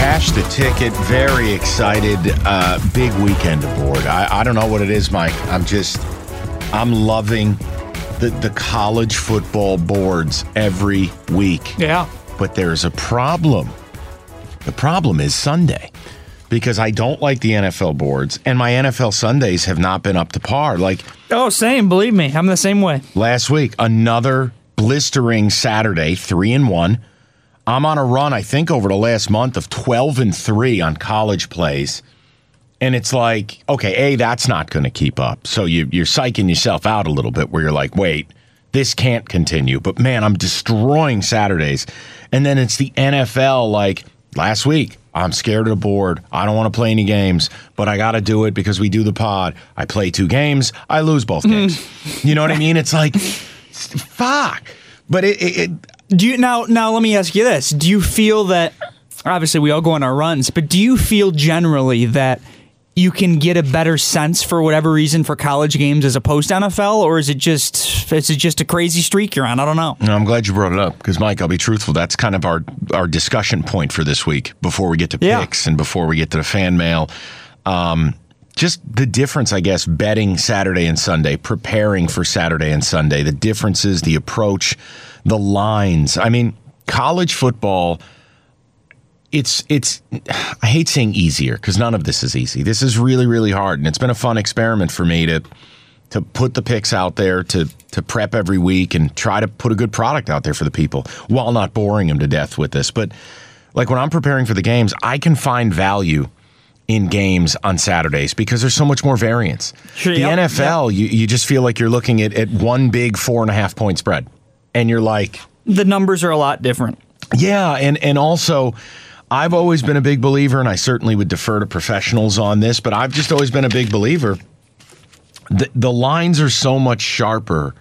Cash the ticket. Very excited. Uh, big weekend aboard. I, I don't know what it is, Mike. I'm just, I'm loving the, the college football boards every week. Yeah. But there's a problem. The problem is Sunday because I don't like the NFL boards and my NFL Sundays have not been up to par. Like, Oh, same. Believe me, I'm the same way. last week, another blistering Saturday, three and one. I'm on a run, I think, over the last month of 12 and three on college plays. And it's like, okay, A, that's not going to keep up. So you, you're psyching yourself out a little bit where you're like, wait, this can't continue. But man, I'm destroying Saturdays. And then it's the NFL, like last week, I'm scared of the board. I don't want to play any games, but I got to do it because we do the pod. I play two games, I lose both games. you know what I mean? It's like, fuck. But it, it, it Do you now? Now, let me ask you this: Do you feel that? Obviously, we all go on our runs, but do you feel generally that you can get a better sense for whatever reason for college games as opposed to NFL, or is it just is it just a crazy streak you're on? I don't know. No, I'm glad you brought it up because, Mike, I'll be truthful. That's kind of our our discussion point for this week before we get to Yeah. picks and before we get to the fan mail. Um, just the difference, I guess, betting Saturday and Sunday, preparing for Saturday and Sunday, the differences, the approach, the lines. I mean, college football. It's it's I hate saying easier because none of this is easy. This is really really hard, and it's been a fun experiment for me to to put the picks out there to to prep every week and try to put a good product out there for the people while not boring them to death with this. But like when I'm preparing for the games, I can find value in games on Saturdays because there's so much more variance. Sure, the yep, NFL, you, you just feel like you're looking at, at one big four and a half point spread. And you're like, The numbers are a lot different. yeah, and and also I've always been a big believer, and I certainly would defer to professionals on this, but I've just always been a big believer. The, the lines are so much sharper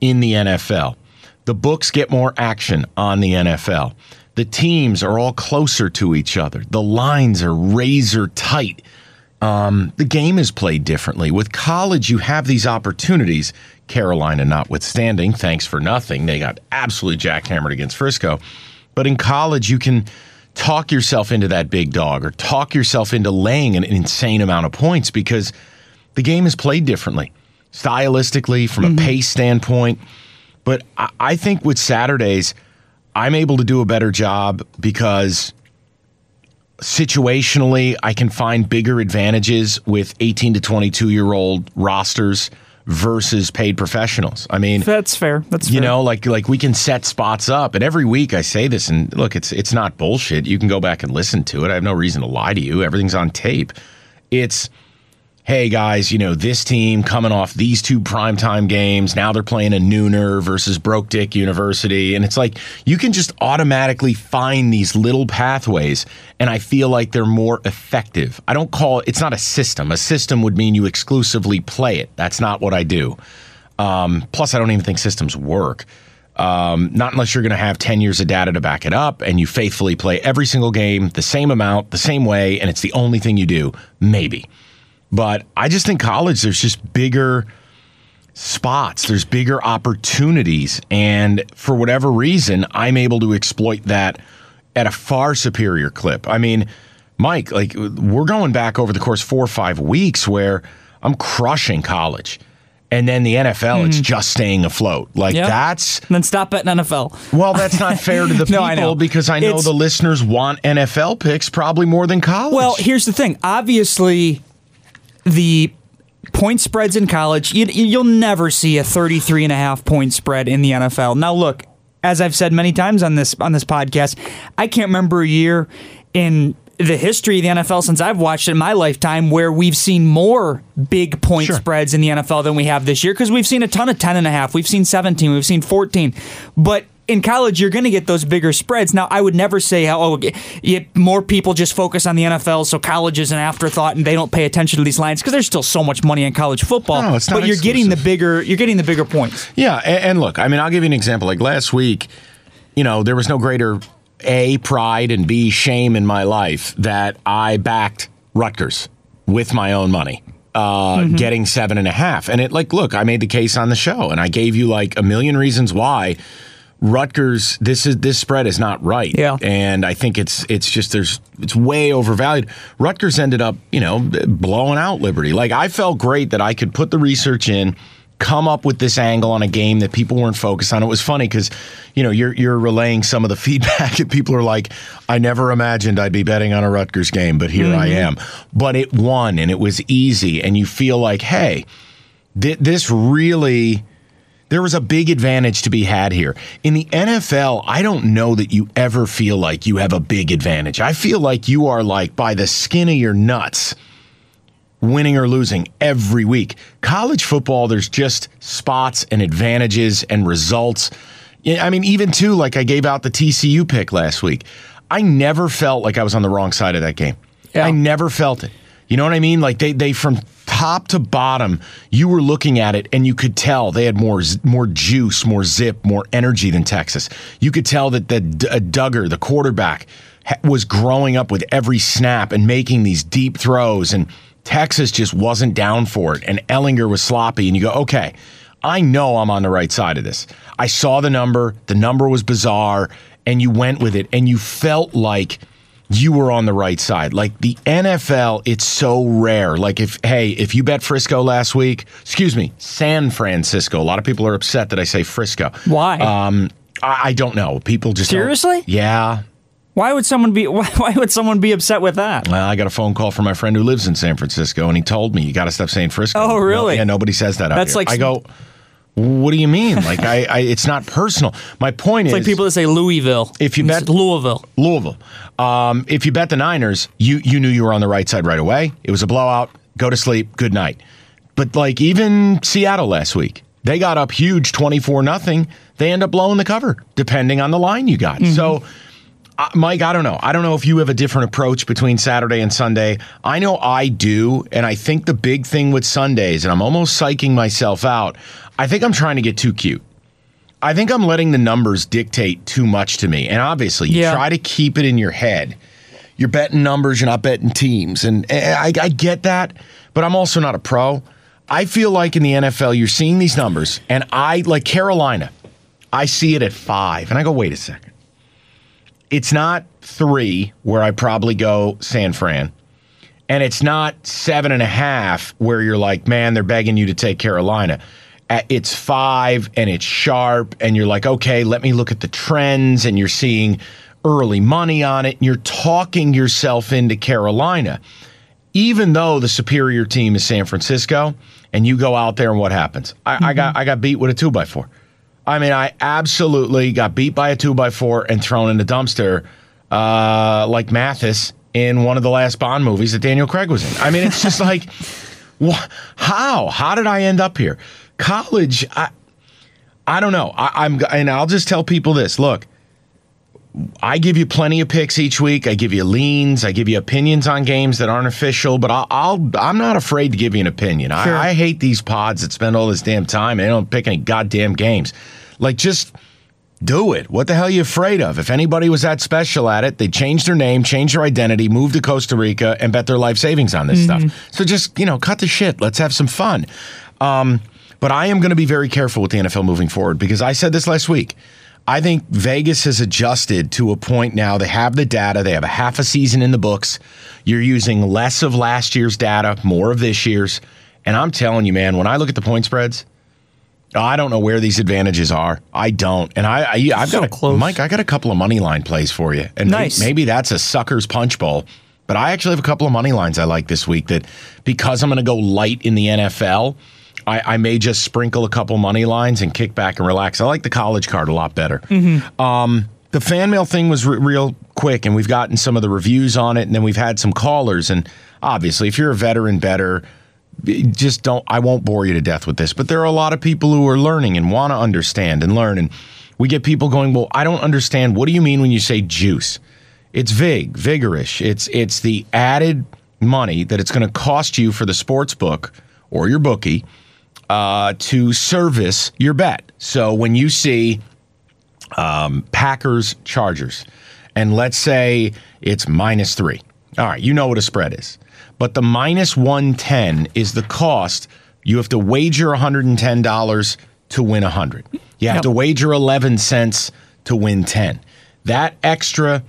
in the NFL. The books get more action on the NFL. The teams are all closer to each other. The lines are razor tight. Um, the game is played differently. With college, you have these opportunities. Carolina notwithstanding, thanks for nothing. They got absolutely jackhammered against Frisco. But in college, you can talk yourself into that big dog or talk yourself into laying an insane amount of points because the game is played differently, stylistically, from a mm-hmm. pace standpoint. But I, I think with Saturdays, I'm able to do a better job because situationally, I can find bigger advantages with 18 to 22 year old rosters versus paid professionals. I mean, That's fair. That's you fair. know, like like we can set spots up, and every week I say this, and look, it's it's not bullshit. You can go back and listen to it. I have no reason to lie to you. Everything's on tape. It's hey guys, you know this team coming off these two primetime games. Now they're playing a nooner versus Broke Dick University, and it's like you can just automatically find these little pathways, and I feel like they're more effective. I don't call it's not a system. A system would mean you exclusively play it. That's not what I do. Um, plus, I don't even think systems work. Um, not unless you're going to have 10 years of data to back it up and you faithfully play every single game the same amount, the same way, and it's the only thing you do. Maybe. But I just think college, there's just bigger spots, there's bigger opportunities. And for whatever reason, I'm able to exploit that at a far superior clip. I mean, Mike, like we're going back over the course of four or five weeks where I'm crushing college. And then the NFL, it's mm-hmm. just staying afloat. Like Yep. that's Then stop betting NFL. well, that's not fair to the people No, I know. because I know It's- the listeners want NFL picks probably more than college. Well, here's the thing. Obviously, the point spreads in college, you, you'll never see a 33 and a half point spread in the NFL. Now, look, as I've said many times on this on this podcast, I can't remember a year in the history of the NFL since I've watched it in my lifetime where we've seen more big point Sure. spreads in the NFL than we have this year because we've seen a ton of 10 and a half. We've seen 17, we've seen 14. But in college, you're going to get those bigger spreads. Now, I would never say how oh, more people just focus on the NFL, so college is an afterthought and they don't pay attention to these lines because there's still so much money in college football. No, it's not but you're getting the bigger, you're getting the bigger points. Yeah, and, and look, I mean, I'll give you an example. Like last week, you know, there was no greater a pride and b shame in my life that I backed Rutgers with my own money, uh, getting seven and a half. And it, like, look, I made the case on the show, and I gave you like a million reasons why. Rutgers, this is this spread is not right, Yeah. and I think it's it's just there's it's way overvalued. Rutgers ended up, you know, blowing out Liberty. Like I felt great that I could put the research in, come up with this angle on a game that people weren't focused on. It was funny because, you know, you're you're relaying some of the feedback, and people are like, "I never imagined I'd be betting on a Rutgers game, but here I mm-hmm. am." But it won, and it was easy, and you feel like, hey, thi- this really there was a big advantage to be had here. In the NFL, I don't know that you ever feel like you have a big advantage. I feel like you are like by the skin of your nuts winning or losing every week. College football, there's just spots and advantages and results. I mean, even too, like I gave out the TCU pick last week. I never felt like I was on the wrong side of that game. Yeah. I never felt it. You know what I mean? Like they, they from top to bottom, you were looking at it and you could tell they had more, more juice, more zip, more energy than Texas. You could tell that the Duggan, the quarterback, was growing up with every snap and making these deep throws and Texas just wasn't down for it, and Ehlinger was sloppy. And you go, okay, I know I'm on the right side of this. I saw the number, the number was bizarre, and you went with it, and you felt like you were on the right side. Like the NFL, it's so rare. Like if hey, if you bet Frisco last week, excuse me, San Francisco. A lot of people are upset that I say Frisco. Why? Um, I, I don't know. People just Seriously? Yeah. Why would someone be why, why would someone be upset with that? Well, I got a phone call from my friend who lives in San Francisco, and he told me you got to stop saying Frisco. Oh, No- really? yeah, nobody says that. Out That's here. like I go. What do you mean? Like I, I, it's not personal. My point It's is, like people that say Louisville. If you bet- Louisville. Louisville. Um, if you bet the Niners, you you knew you were on the right side right away. It was a blowout. Go to sleep. Good night. But like even Seattle last week, they got up huge, twenty four nothing. They end up blowing the cover, depending on the line you got. So. Uh, Mike, I don't know. I don't know if you have a different approach between Saturday and Sunday. I know I do, and I think the big thing with Sundays, and I'm almost psyching myself out. I think I'm trying to get too cute. I think I'm letting the numbers dictate too much to me. And obviously, you Yeah. try to keep it in your head. You're betting numbers, you're not betting teams. And eh, I, I get that, but I'm also not a pro. I feel like in the NFL, you're seeing these numbers, and I, like Carolina, I see it at five. And I go, wait a second. It's not three, where I probably go San Fran. And it's not seven and a half, where you're like, man, they're begging you to take Carolina. It's five and it's sharp, and you're like, okay, let me look at the trends, and you're seeing early money on it, and you're talking yourself into Carolina. Even though the superior team is San Francisco, and you go out there and what happens? I, I got I got beat with a two by four. I mean, I absolutely got beat by a two by four and thrown in the dumpster, uh, like Mathis in one of the last Bond movies that Daniel Craig was in. I mean, it's just like, wh- how? How did I end up here? College, I, I don't know. I, I'm, and I'll just tell people this: look, I give you plenty of picks each week. I give you leans. I give you opinions on games that aren't official, but I'll, I'll I'm not afraid to give you an opinion. Sure. I, I hate these pods that spend all this damn time and they don't pick any goddamn games. Like just do it. What the hell are you afraid of? If anybody was that special at it, they changed their name, changed their identity, moved to Costa Rica, and bet their life savings on this stuff. So just you know, cut the shit. Let's have some fun. Um, but I am going to be very careful with the NFL moving forward because I said this last week. I think Vegas has adjusted to a point now. They have the data. They have a half a season in the books. You're using less of last year's data, more of this year's. And I'm telling you, man, when I look at the point spreads, I don't know where these advantages are. I don't, and I, I I've So got a, close. Mike. I got a couple of money line plays for you, and Nice. maybe that's a sucker's punch bowl. But I actually have a couple of money lines I like this week. That because I'm going to go light in the NFL, I, I may just sprinkle a couple money lines and kick back and relax. I like the college card a lot bettor. Um, the fan mail thing was re- real quick, and we've gotten some of the reviews on it, and then we've had some callers. And obviously, if you're a veteran better, just don't I won't bore you to death with this, but there are a lot of people who are learning and want to understand and learn and we get people going, "Well, I don't understand. What do you mean when you say juice?" It's vig, vigorish. It's it's the added money that it's going to cost you for the sports book or your bookie uh, to service your bet. So when you see um, Packers Chargers, and let's say it's minus three. All right, you know what a spread is. But the minus 110 is the cost. You have to wager $110 to win 100. You have Yep. to wager 11 cents to win 10. That extra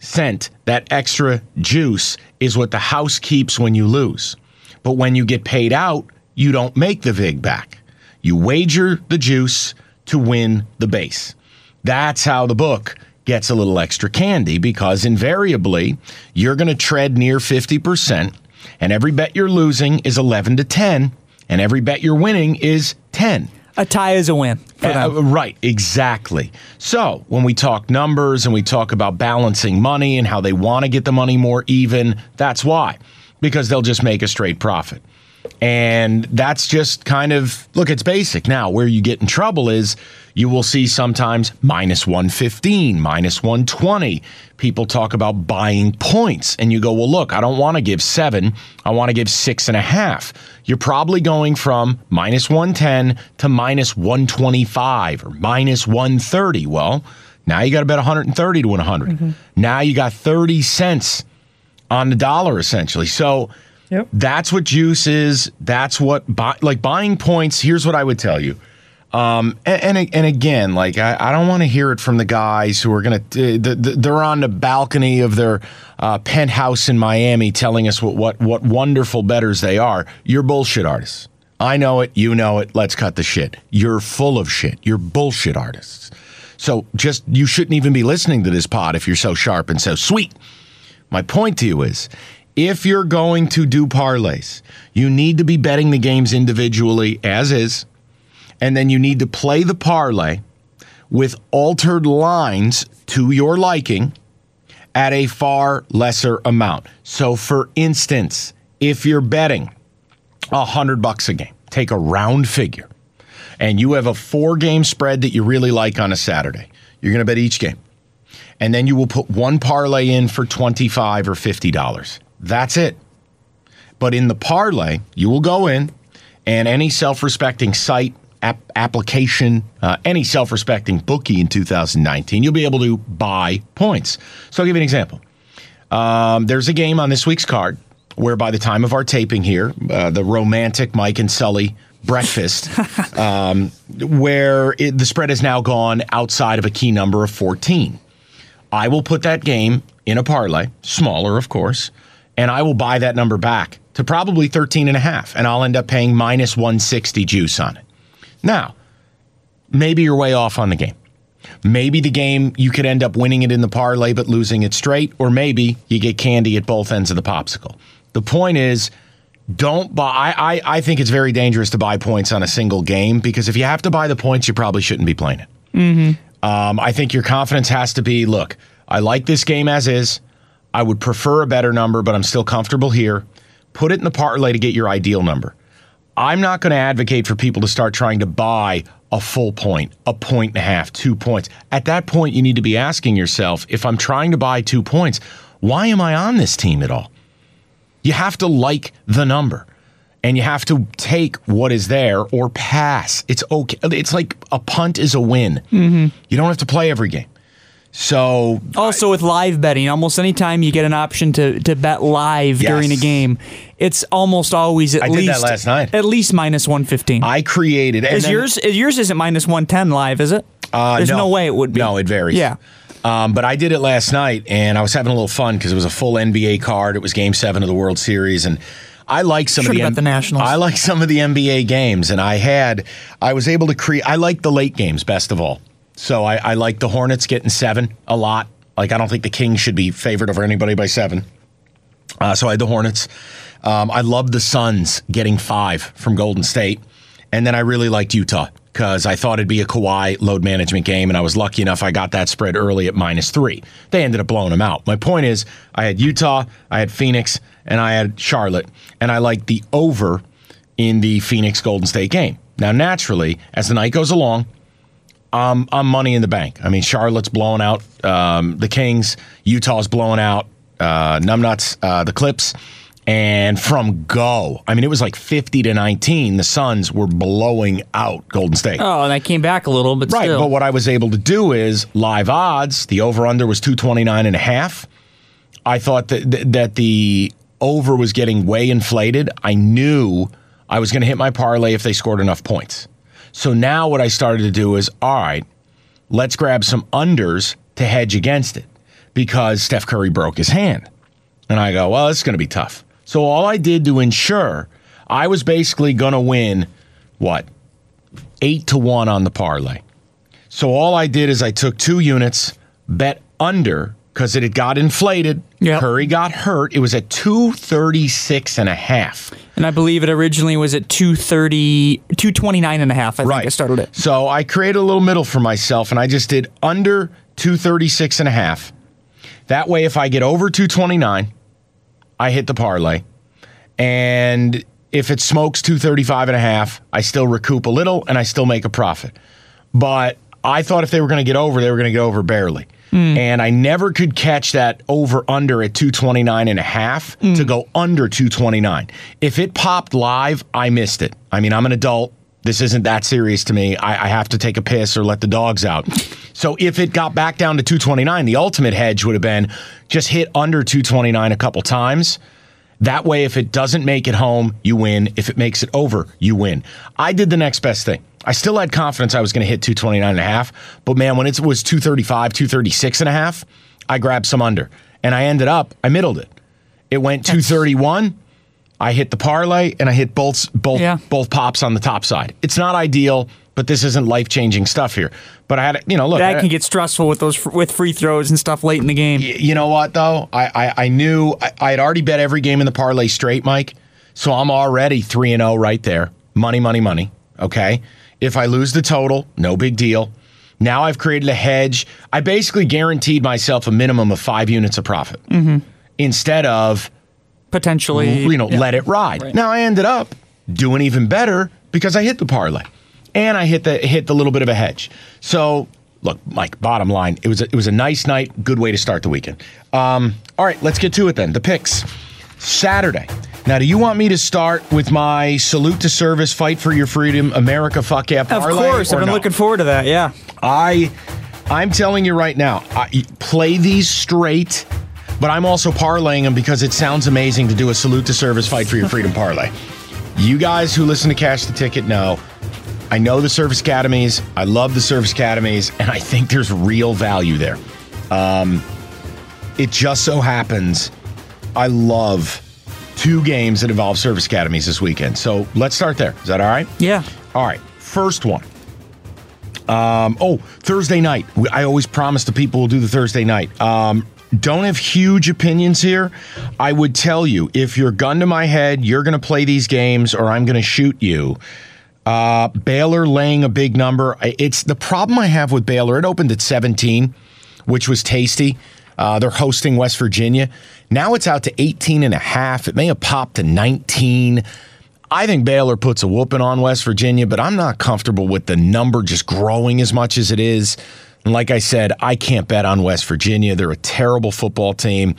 cent, that extra juice is what the house keeps when you lose. But when you get paid out, you don't make the VIG back. You wager the juice to win the base. That's how the book gets a little extra candy because invariably you're going to tread near 50%, and every bet you're losing is 11 to 10, and every bet you're winning is 10. A tie is a win for Uh, right, exactly. So when we talk numbers and we talk about balancing money and how they want to get the money more even, that's why, because they'll just make a straight profit. And that's just kind of look, it's basic. Now, where you get in trouble is you will see sometimes minus 115, minus 120. People talk about buying points, and you go, Well, look, I don't want to give seven, I want to give six and a half. You're probably going from minus 110 to minus 125 or minus 130. Well, now you got to bet 130 to win 100. Mm-hmm. Now you got 30 cents on the dollar essentially. So Yep. that's what juice is. That's what buy, like buying points. Here's what I would tell you. Um, and, and and again, like I, I don't want to hear it from the guys who are gonna uh, the, the, they're on the balcony of their uh, penthouse in Miami telling us what, what what wonderful bettors they are. You're bullshit artists. I know it. You know it. Let's cut the shit. You're full of shit. You're bullshit artists. So just you shouldn't even be listening to this pod if you're so sharp and so sweet. My point to you is if you're going to do parlays, you need to be betting the games individually as is, and then you need to play the parlay with altered lines to your liking at a far lesser amount. So for instance, if you're betting a hundred bucks a game, take a round figure, and you have a four game spread that you really like on a Saturday, you're going to bet each game and then you will put one parlay in for 25 or 50 dollars that's it. But in the parlay you will go in and any self-respecting site app, application uh, any self-respecting bookie in 2019 you'll be able to buy points. So i'll give you an example. Um, there's a game on this week's card where by the time of our taping here uh, the romantic mike and sully breakfast um, where it, the spread has now gone outside of a key number of 14 I will put that game in a parlay, smaller, of course, and I will buy that number back to probably 13 and a half, and I'll end up paying minus 160 juice on it. Now, maybe you're way off on the game. Maybe the game you could end up winning it in the parlay but losing it straight, or maybe you get candy at both ends of the popsicle. The point is, don't buy. I, I, I think it's very dangerous to buy points on a single game because if you have to buy the points, you probably shouldn't be playing it. Um, I think your confidence has to be look, I like this game as is. I would prefer a better number, but I'm still comfortable here. Put it in the parlay to get your ideal number. I'm not going to advocate for people to start trying to buy a full point, a point and a half, two points. At that point, you need to be asking yourself if I'm trying to buy two points, why am I on this team at all? You have to like the number and you have to take what is there or pass. It's okay. It's like a punt is a win. Mm-hmm. You don't have to play every game. So Also, with live betting, almost anytime you get an option to, to bet live Yes. during a game, it's almost always at I did that least last night. At least minus one fifteen. I created. Is then- yours? Is yours isn't minus one ten live? Is it? Uh, There's no. way it would be. No, it varies. Yeah. Um, but I did it last night, and I was having a little fun because it was a full NBA card. It was Game Seven of the World Series, and I like some Should of the, bet the Nationals. I like some of the NBA games, and I had I was able to create. I like the late games best of all. So I, I like the Hornets getting seven a lot. Like I don't think the Kings should be favored over anybody by seven. Uh, so I had the Hornets. Um, I loved the Suns getting five from Golden State, and then I really liked Utah because I thought it'd be a Kawhi load management game, and I was lucky enough I got that spread early at minus three. They ended up blowing them out. My point is, I had Utah, I had Phoenix, and I had Charlotte, and I liked the over in the Phoenix Golden State game. Now, naturally, as the night goes along, I'm, I'm money in the bank. I mean, Charlotte's blowing out um, the Kings, Utah's blowing out uh, numbnuts, uh, the Clips. And from go, I mean, it was like 50 to 19. The Suns were blowing out Golden State. Oh, and I came back a little, but Right, still. but what I was able to do is live odds. The over under was 229 and a half. I thought that that- that the over was getting way inflated. I knew I was going to hit my parlay if they scored enough points. So now what I started to do is, all right, let's grab some unders to hedge against it because Steph Curry broke his hand. And I go, well, is going to be tough. So all I did to ensure I was basically going to win what? 8 to 1 on the parlay. So all I did is I took two units, bet under because it had got inflated. Yep. Curry got hurt. It was at 236 and a half. And I believe it originally was at 230, 229 and a half. I think I started it. So I created a little middle for myself and I just did under 236 and a half. That way, if I get over 229, I hit the parlay. And if it smokes 235 and a half, I still recoup a little and I still make a profit. But I thought if they were going to get over, they were going to get over barely. Mm. And I never could catch that over under at 229 and a half mm. to go under 229. If it popped live, I missed it. I mean, I'm an adult. This isn't that serious to me. I, I have to take a piss or let the dogs out. So if it got back down to 229, the ultimate hedge would have been just hit under 229 a couple times. That way, if it doesn't make it home, you win. If it makes it over, you win. I did the next best thing. I still had confidence I was going to hit 229 and a half, but man, when it was 235, 236 and a half, I grabbed some under and I ended up, I middled it. It went 231. I hit the parlay and I hit both both Yeah. both pops on the top side. It's not ideal, but this isn't life changing stuff here. But I had, you know, look, That can get stressful with those with free throws and stuff late in the game. You know what though? I I, I knew I, I had already bet every game in the parlay straight, Mike. So I'm already three and zero right there. Money, money, money. Okay. If I lose the total, no big deal. Now I've created a hedge. I basically guaranteed myself a minimum of five units of profit mm-hmm. instead of Potentially, you know yeah. let it ride. Right. Now I ended up doing even better because I hit the parlay and I hit the hit the little bit of a hedge. So look, Mike. Bottom line, it was a, it was a nice night. Good way to start the weekend. Um, all right, let's get to it then. The picks Saturday. Now, do you want me to start with my salute to service, fight for your freedom, America, fuck yeah, Of course, I've been no? looking forward to that. Yeah, I I'm telling you right now, I, play these straight, but I'm also parlaying them because it sounds amazing to do a salute to service fight for your freedom parlay. You guys who listen to Cash the Ticket know I know the service academies. I love the service academies, and I think there's real value there. Um, it just so happens I love two games that involve service academies this weekend. So let's start there. Is that all right? yeah. All right, first one. Um, oh, Thursday night. I always promise the people we'll do the Thursday night. Um, don't have huge opinions here. I would tell you if you're gun to my head, you're going to play these games or I'm going to shoot you. Uh, Baylor laying a big number. It's the problem I have with Baylor. It opened at 17, which was tasty. Uh, they're hosting West Virginia. Now it's out to 18 and a half. It may have popped to 19. I think Baylor puts a whooping on West Virginia, but I'm not comfortable with the number just growing as much as it is. And like I said, I can't bet on West Virginia. They're a terrible football team.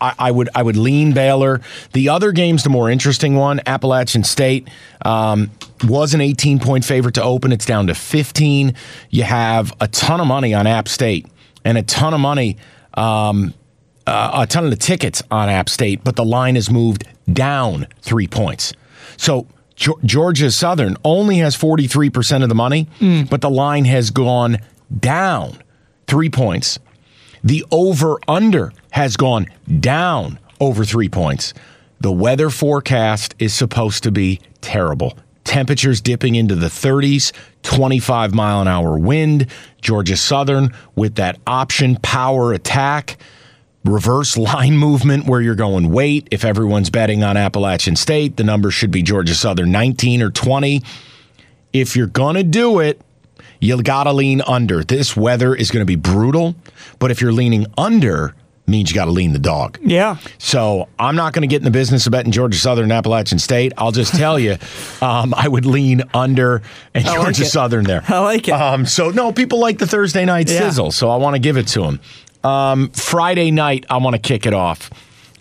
I, I would I would lean Baylor. The other game's the more interesting one. Appalachian State um, was an 18 point favorite to open. It's down to 15. You have a ton of money on App State and a ton of money um, uh, a ton of the tickets on App State, but the line has moved down three points. So Georgia Southern only has 43% of the money, but the line has gone down three points. The over under has gone down over three points. The weather forecast is supposed to be terrible. Temperatures dipping into the 30s, 25 mile an hour wind. Georgia Southern with that option power attack, reverse line movement where you're going wait. If everyone's betting on Appalachian State, the number should be Georgia Southern 19 or 20. If you're going to do it, you got to lean under. This weather is going to be brutal, but if you're leaning under, means you got to lean the dog. Yeah. So I'm not going to get in the business of betting Georgia Southern and Appalachian State. I'll just tell you, um, I would lean under and like Georgia it. Southern there. I like it. Um, so no, people like the Thursday night Yeah. sizzle, so I want to give it to them. Um, Friday night, I want to kick it off,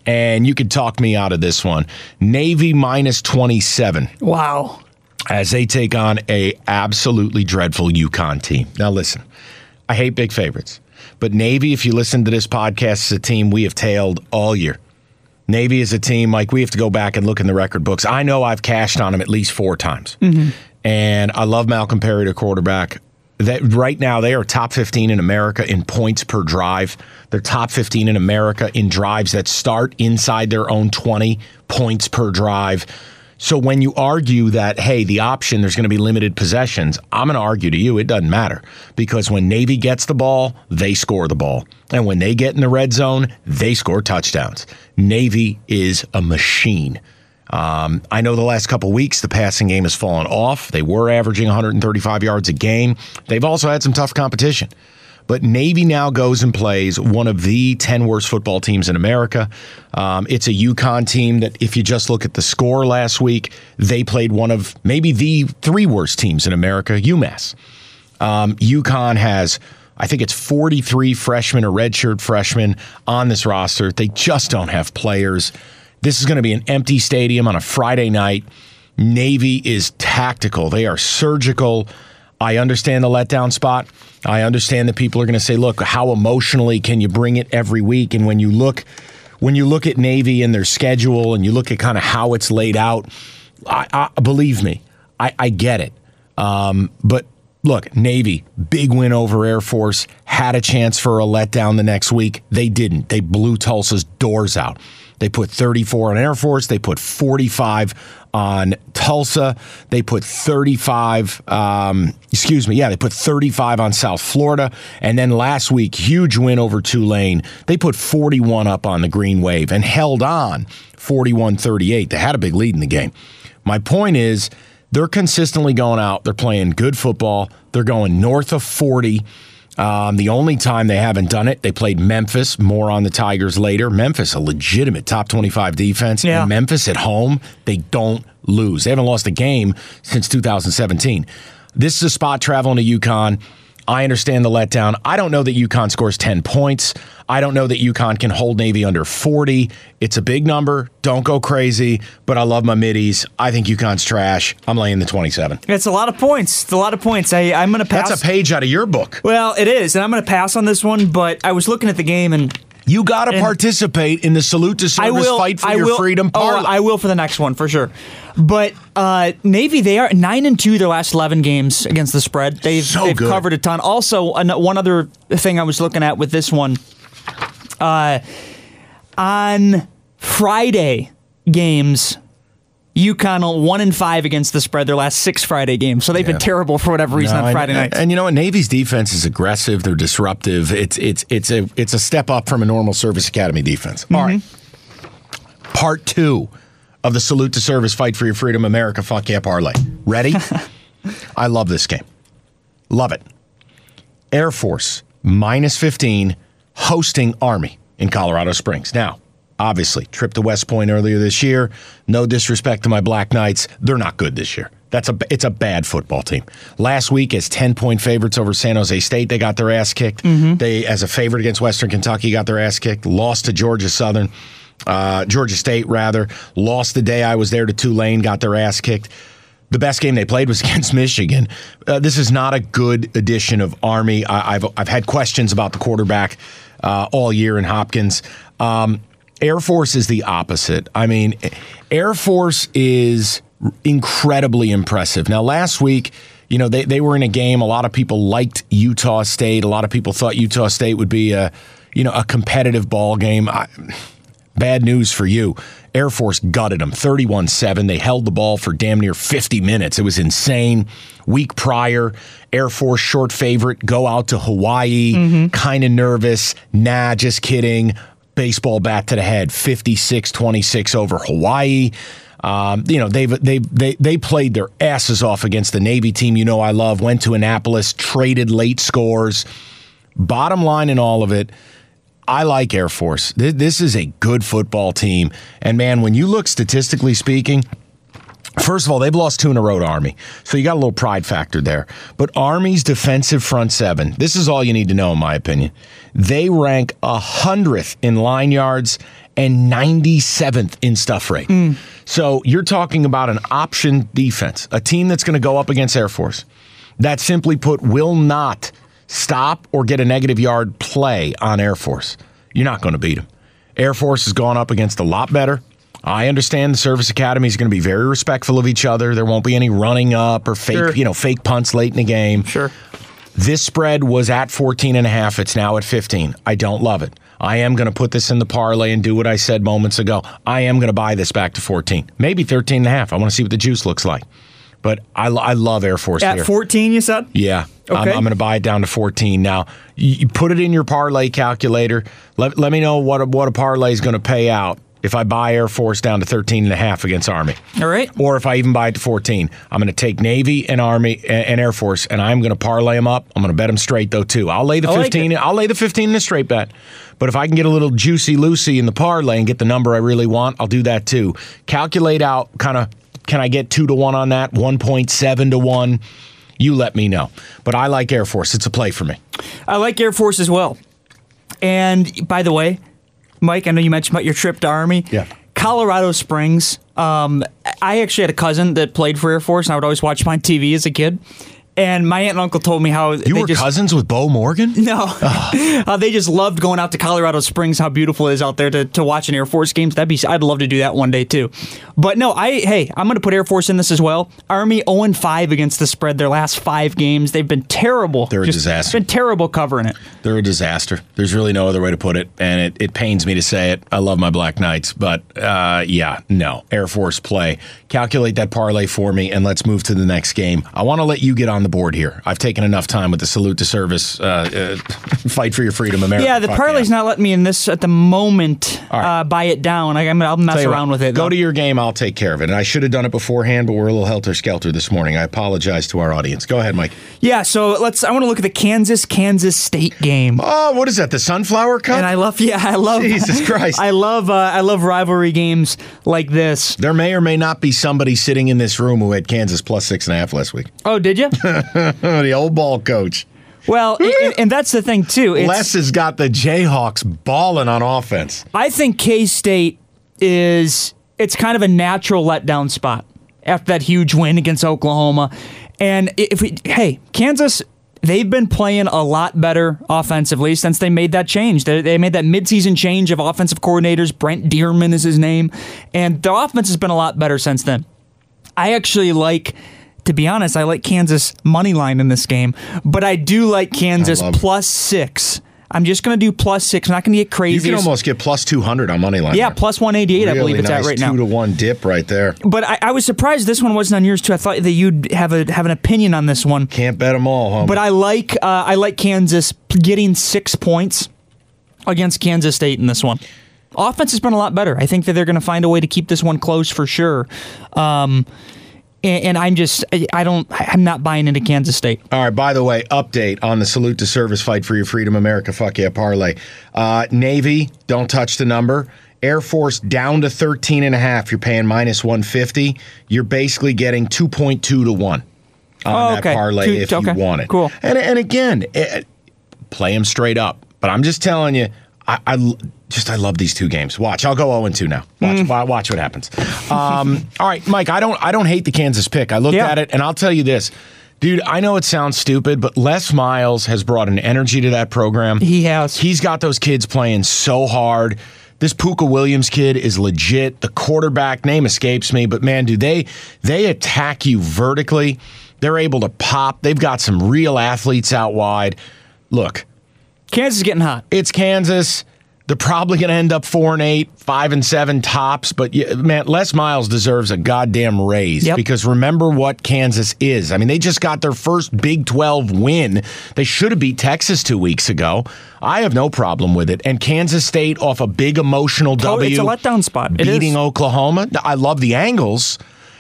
and you could talk me out of this one. Navy minus 27 Wow. As they take on a absolutely dreadful UConn team. Now listen, I hate big favorites, but Navy, if you listen to this podcast, is a team we have tailed all year. Navy is a team like we have to go back and look in the record books. I know I've cashed on them at least four times, mm-hmm. and I love Malcolm Perry, the quarterback. That right now they are top 15 in America in points per drive. They're top 15 in America in drives that start inside their own 20 points per drive. So when you argue that, hey, the option, there's going to be limited possessions, I'm going to argue to you, it doesn't matter. Because when Navy gets the ball, they score the ball. And when they get in the red zone, they score touchdowns. Navy is a machine. Um, I know the last couple weeks the passing game has fallen off. They were averaging 135 yards a game. They've also had some tough competition. But Navy now goes and plays one of the 10 worst football teams in America. Um, it's a UConn team that, if you just look at the score last week, they played one of maybe the three worst teams in America, UMass. Um, UConn has, I think it's 43 freshmen or redshirt freshmen on this roster. They just don't have players. This is going to be an empty stadium on a Friday night. Navy is tactical, they are surgical. I understand the letdown spot. I understand that people are going to say, "Look, how emotionally can you bring it every week?" And when you look, when you look at Navy and their schedule, and you look at kind of how it's laid out, I, I believe me, I, I get it. Um, but look, Navy, big win over Air Force, had a chance for a letdown the next week. They didn't. They blew Tulsa's doors out. They put 34 on Air Force. They put 45 on Tulsa. They put 35, um, excuse me, yeah, they put 35 on South Florida. And then last week, huge win over Tulane. They put 41 up on the Green Wave and held on 41 38. They had a big lead in the game. My point is, they're consistently going out. They're playing good football. They're going north of 40. Um, the only time they haven't done it, they played Memphis. More on the Tigers later. Memphis, a legitimate top 25 defense. Yeah. And Memphis at home, they don't lose. They haven't lost a game since 2017. This is a spot traveling to UConn. I understand the letdown. I don't know that UConn scores 10 points. I don't know that UConn can hold Navy under 40. It's a big number. Don't go crazy, but I love my middies. I think UConn's trash. I'm laying the 27. It's a lot of points. It's a lot of points. I, I'm going to pass. That's a page out of your book. well, it is, and I'm going to pass on this one. But I was looking at the game, and You got to participate in the salute to service I will fight for I your will, freedom Oh. I will for the next one for sure. But uh, Navy, they are nine and two their last eleven games against the spread. They've So they've covered a ton. Also, one other thing I was looking at with this one, uh, on Friday games. UConn one and five against the spread their last six Friday games, so they've Yeah. been terrible for whatever reason No, on and- Friday nights. And, you know what? Navy's defense is aggressive. They're disruptive. It's it's it's a it's a step up from a normal service academy defense. All right. Mm-hmm. Part two of the salute to service fight for your freedom America fuck yeah parlay. Ready? I love this game. Love it. Air Force minus 15 hosting Army in Colorado Springs. Now, obviously, trip to West Point earlier this year. No disrespect to my Black Knights, they're not good this year. That's a it's a bad football team. Last week, as 10 point favorites over San Jose State, they got their ass kicked. They, as a favorite against Western Kentucky, got their ass kicked. Lost to Georgia Southern, uh, Georgia State rather. Lost the day I was there to Tulane, got their ass kicked. The best game they played was against Michigan. Uh, this is not a good edition of Army. I, I've I've had questions about the quarterback uh, all year in Hopkins. Um, Air Force is the opposite. I mean, Air Force is incredibly impressive. Now, last week, you know, they, they were in a game. A lot of people liked Utah State. A lot of people thought Utah State would be a, you know, a competitive ball game. I, bad news for you. Air Force gutted them 31 7. They held the ball for damn near 50 minutes. It was insane. Week prior, Air Force short favorite, go out to Hawaii, mm-hmm. kind of nervous. Nah, just kidding. Baseball bat to the head, 56 26 over Hawaii. Um, you know they've they they they played their asses off against the Navy team. You know I love. Went to Annapolis, traded late scores. Bottom line in all of it, I like Air Force. This, this is a good football team, and man, when you look statistically speaking. First of all, they've lost two in a row to Army. So you got a little pride factor there. But Army's defensive front seven, this is all you need to know, in my opinion. They rank 100th in line yards and 97th in stuff rate. Mm. So you're talking about an option defense, a team that's going to go up against Air Force. That simply put will not stop or get a negative yard play on Air Force. You're not going to beat them. Air Force has gone up against a lot better. I understand the service academy is going to be very respectful of each other. There won't be any running up or fake, Sure. you know, fake punts late in the game. Sure. This spread was at 14 and a half. It's now at 15. I don't love it. I am going to put this in the parlay and do what I said moments ago. I am going to buy this back to 14, maybe 13 and a half. I want to see what the juice looks like. But I, I love Air Force At here. 14, you said? Yeah. I'm, Okay. I'm going to buy it down to 14. Now, you, you put it in your parlay calculator. Let, let me know what a, what a parlay is going to pay out if I buy Air Force down to 13 and a half against Army. All right. Or if I even buy it to 14. I'm going to take Navy and Army and, Air Force and I'm going to parlay them up. I'm going to bet them straight though too. I'll lay the I like 15. I'll lay the 15 in a straight bet. But if I can get a little juicy loosey in the parlay and get the number I really want, I'll do that too. Calculate out kind of can I get 2 to 1 on that? 1.7 to 1. You let me know. But I like Air Force. It's a play for me. I like Air Force as well. And by the way, Mike, I know you mentioned about your trip to Army. Yeah. Colorado Springs. Um, I actually had a cousin that played for Air Force, and I would always watch him on TV as a kid. And my aunt and uncle told me how You were just cousins with Bo Morgan? no, how they just loved going out to Colorado Springs. How beautiful it is out there to, to watch an Air Force games. That'd be I'd love to do that one day too. But no, I hey, I'm going to put Air Force in this as well. Army 0 and 5 against the spread. Their last five games, they've been terrible. They're a Just disaster. Been terrible covering it. They're a disaster. There's really no other way to put it, and it, it pains me to say it. I love my Black Knights, but uh, yeah, no. Air Force play. Calculate that parlay for me, and let's move to the next game. I want to let you get on the board here. I've taken enough time with the salute to service, uh, uh, fight for your freedom, America. Yeah, the parlay's not letting me in this at the moment. Right. Uh, buy it down. I, I'm, I'll mess around what, with it. Go though. to your game. I'll take care of it. And I should have done it beforehand, but we're a little helter skelter this morning. I apologize to our audience. Go ahead, Mike. yeah, so let's. I want to look at the Kansas Kansas State game. Oh, what is that? The Sunflower Cup? And I love, yeah, I love Jesus Christ. I love, uh, I love rivalry games like this. there may or may not be somebody sitting in this room who had Kansas plus six and a half last week. Oh, did you? The old ball coach. well, and, and that's the thing too. It's, Les has got the Jayhawks balling on offense. I think K State is it's kind of a natural letdown spot after that huge win against Oklahoma. And if we hey, Kansas they've been playing a lot better offensively since they made that change. They, they made that midseason change of offensive coordinators. Brent Dearmon is his name, and the offense has been a lot better since then. I actually like, to be honest, I like Kansas money line in this game, but I do like Kansas plus six. I'm just going to do plus six. I'm not going to get crazy. You can almost get plus 200 on money line. Yeah, there. plus 188, I believe it's nice at right two now. to one dip right there. But I, I was surprised this one wasn't on yours too. I thought that you'd have a have an opinion on this one. Can't bet them all, homie. But I like uh, I like Kansas getting six points against Kansas State in this one. Offense has been a lot better. I think that they're going to find a way to keep this one close for sure. Um, and, and I'm just I, don't I'm not buying into Kansas State. All right, by the way, update on the salute to service fight for your freedom, America. Fuck yeah, parlay. Uh, Navy, don't touch the number. Air Force down to 13 and a half. You're paying minus 150. You're basically getting 2.2 to 1 on Oh, that parlay Two- if okay. you want it. Cool. And, and again, eh, play them straight up. But I'm just telling you, I, I just I love these two games. Watch, I'll go 0 2 now. Watch, Mm. watch what happens. Um, all right, Mike, I don't I don't hate the Kansas pick. I looked Yeah. at it and I'll tell you this. Dude, I know it sounds stupid, but Les Miles has brought an energy to that program. He has. He's got those kids playing so hard. This Pooka Williams kid is legit. The quarterback name escapes me, but man, do they they attack you vertically. They're able to pop. They've got some real athletes out wide. Look, Kansas is getting hot. it's Kansas. They're probably going to end up four and eight, five and seven tops. But man, Les Miles deserves a goddamn raise Yep. because remember what Kansas is. I mean, they just got their first Big 12 win. They should have beat Texas two weeks ago. I have no problem with it. And Kansas State off a big emotional Oh, W. it's a letdown spot. Beating is. Oklahoma. I love the angles.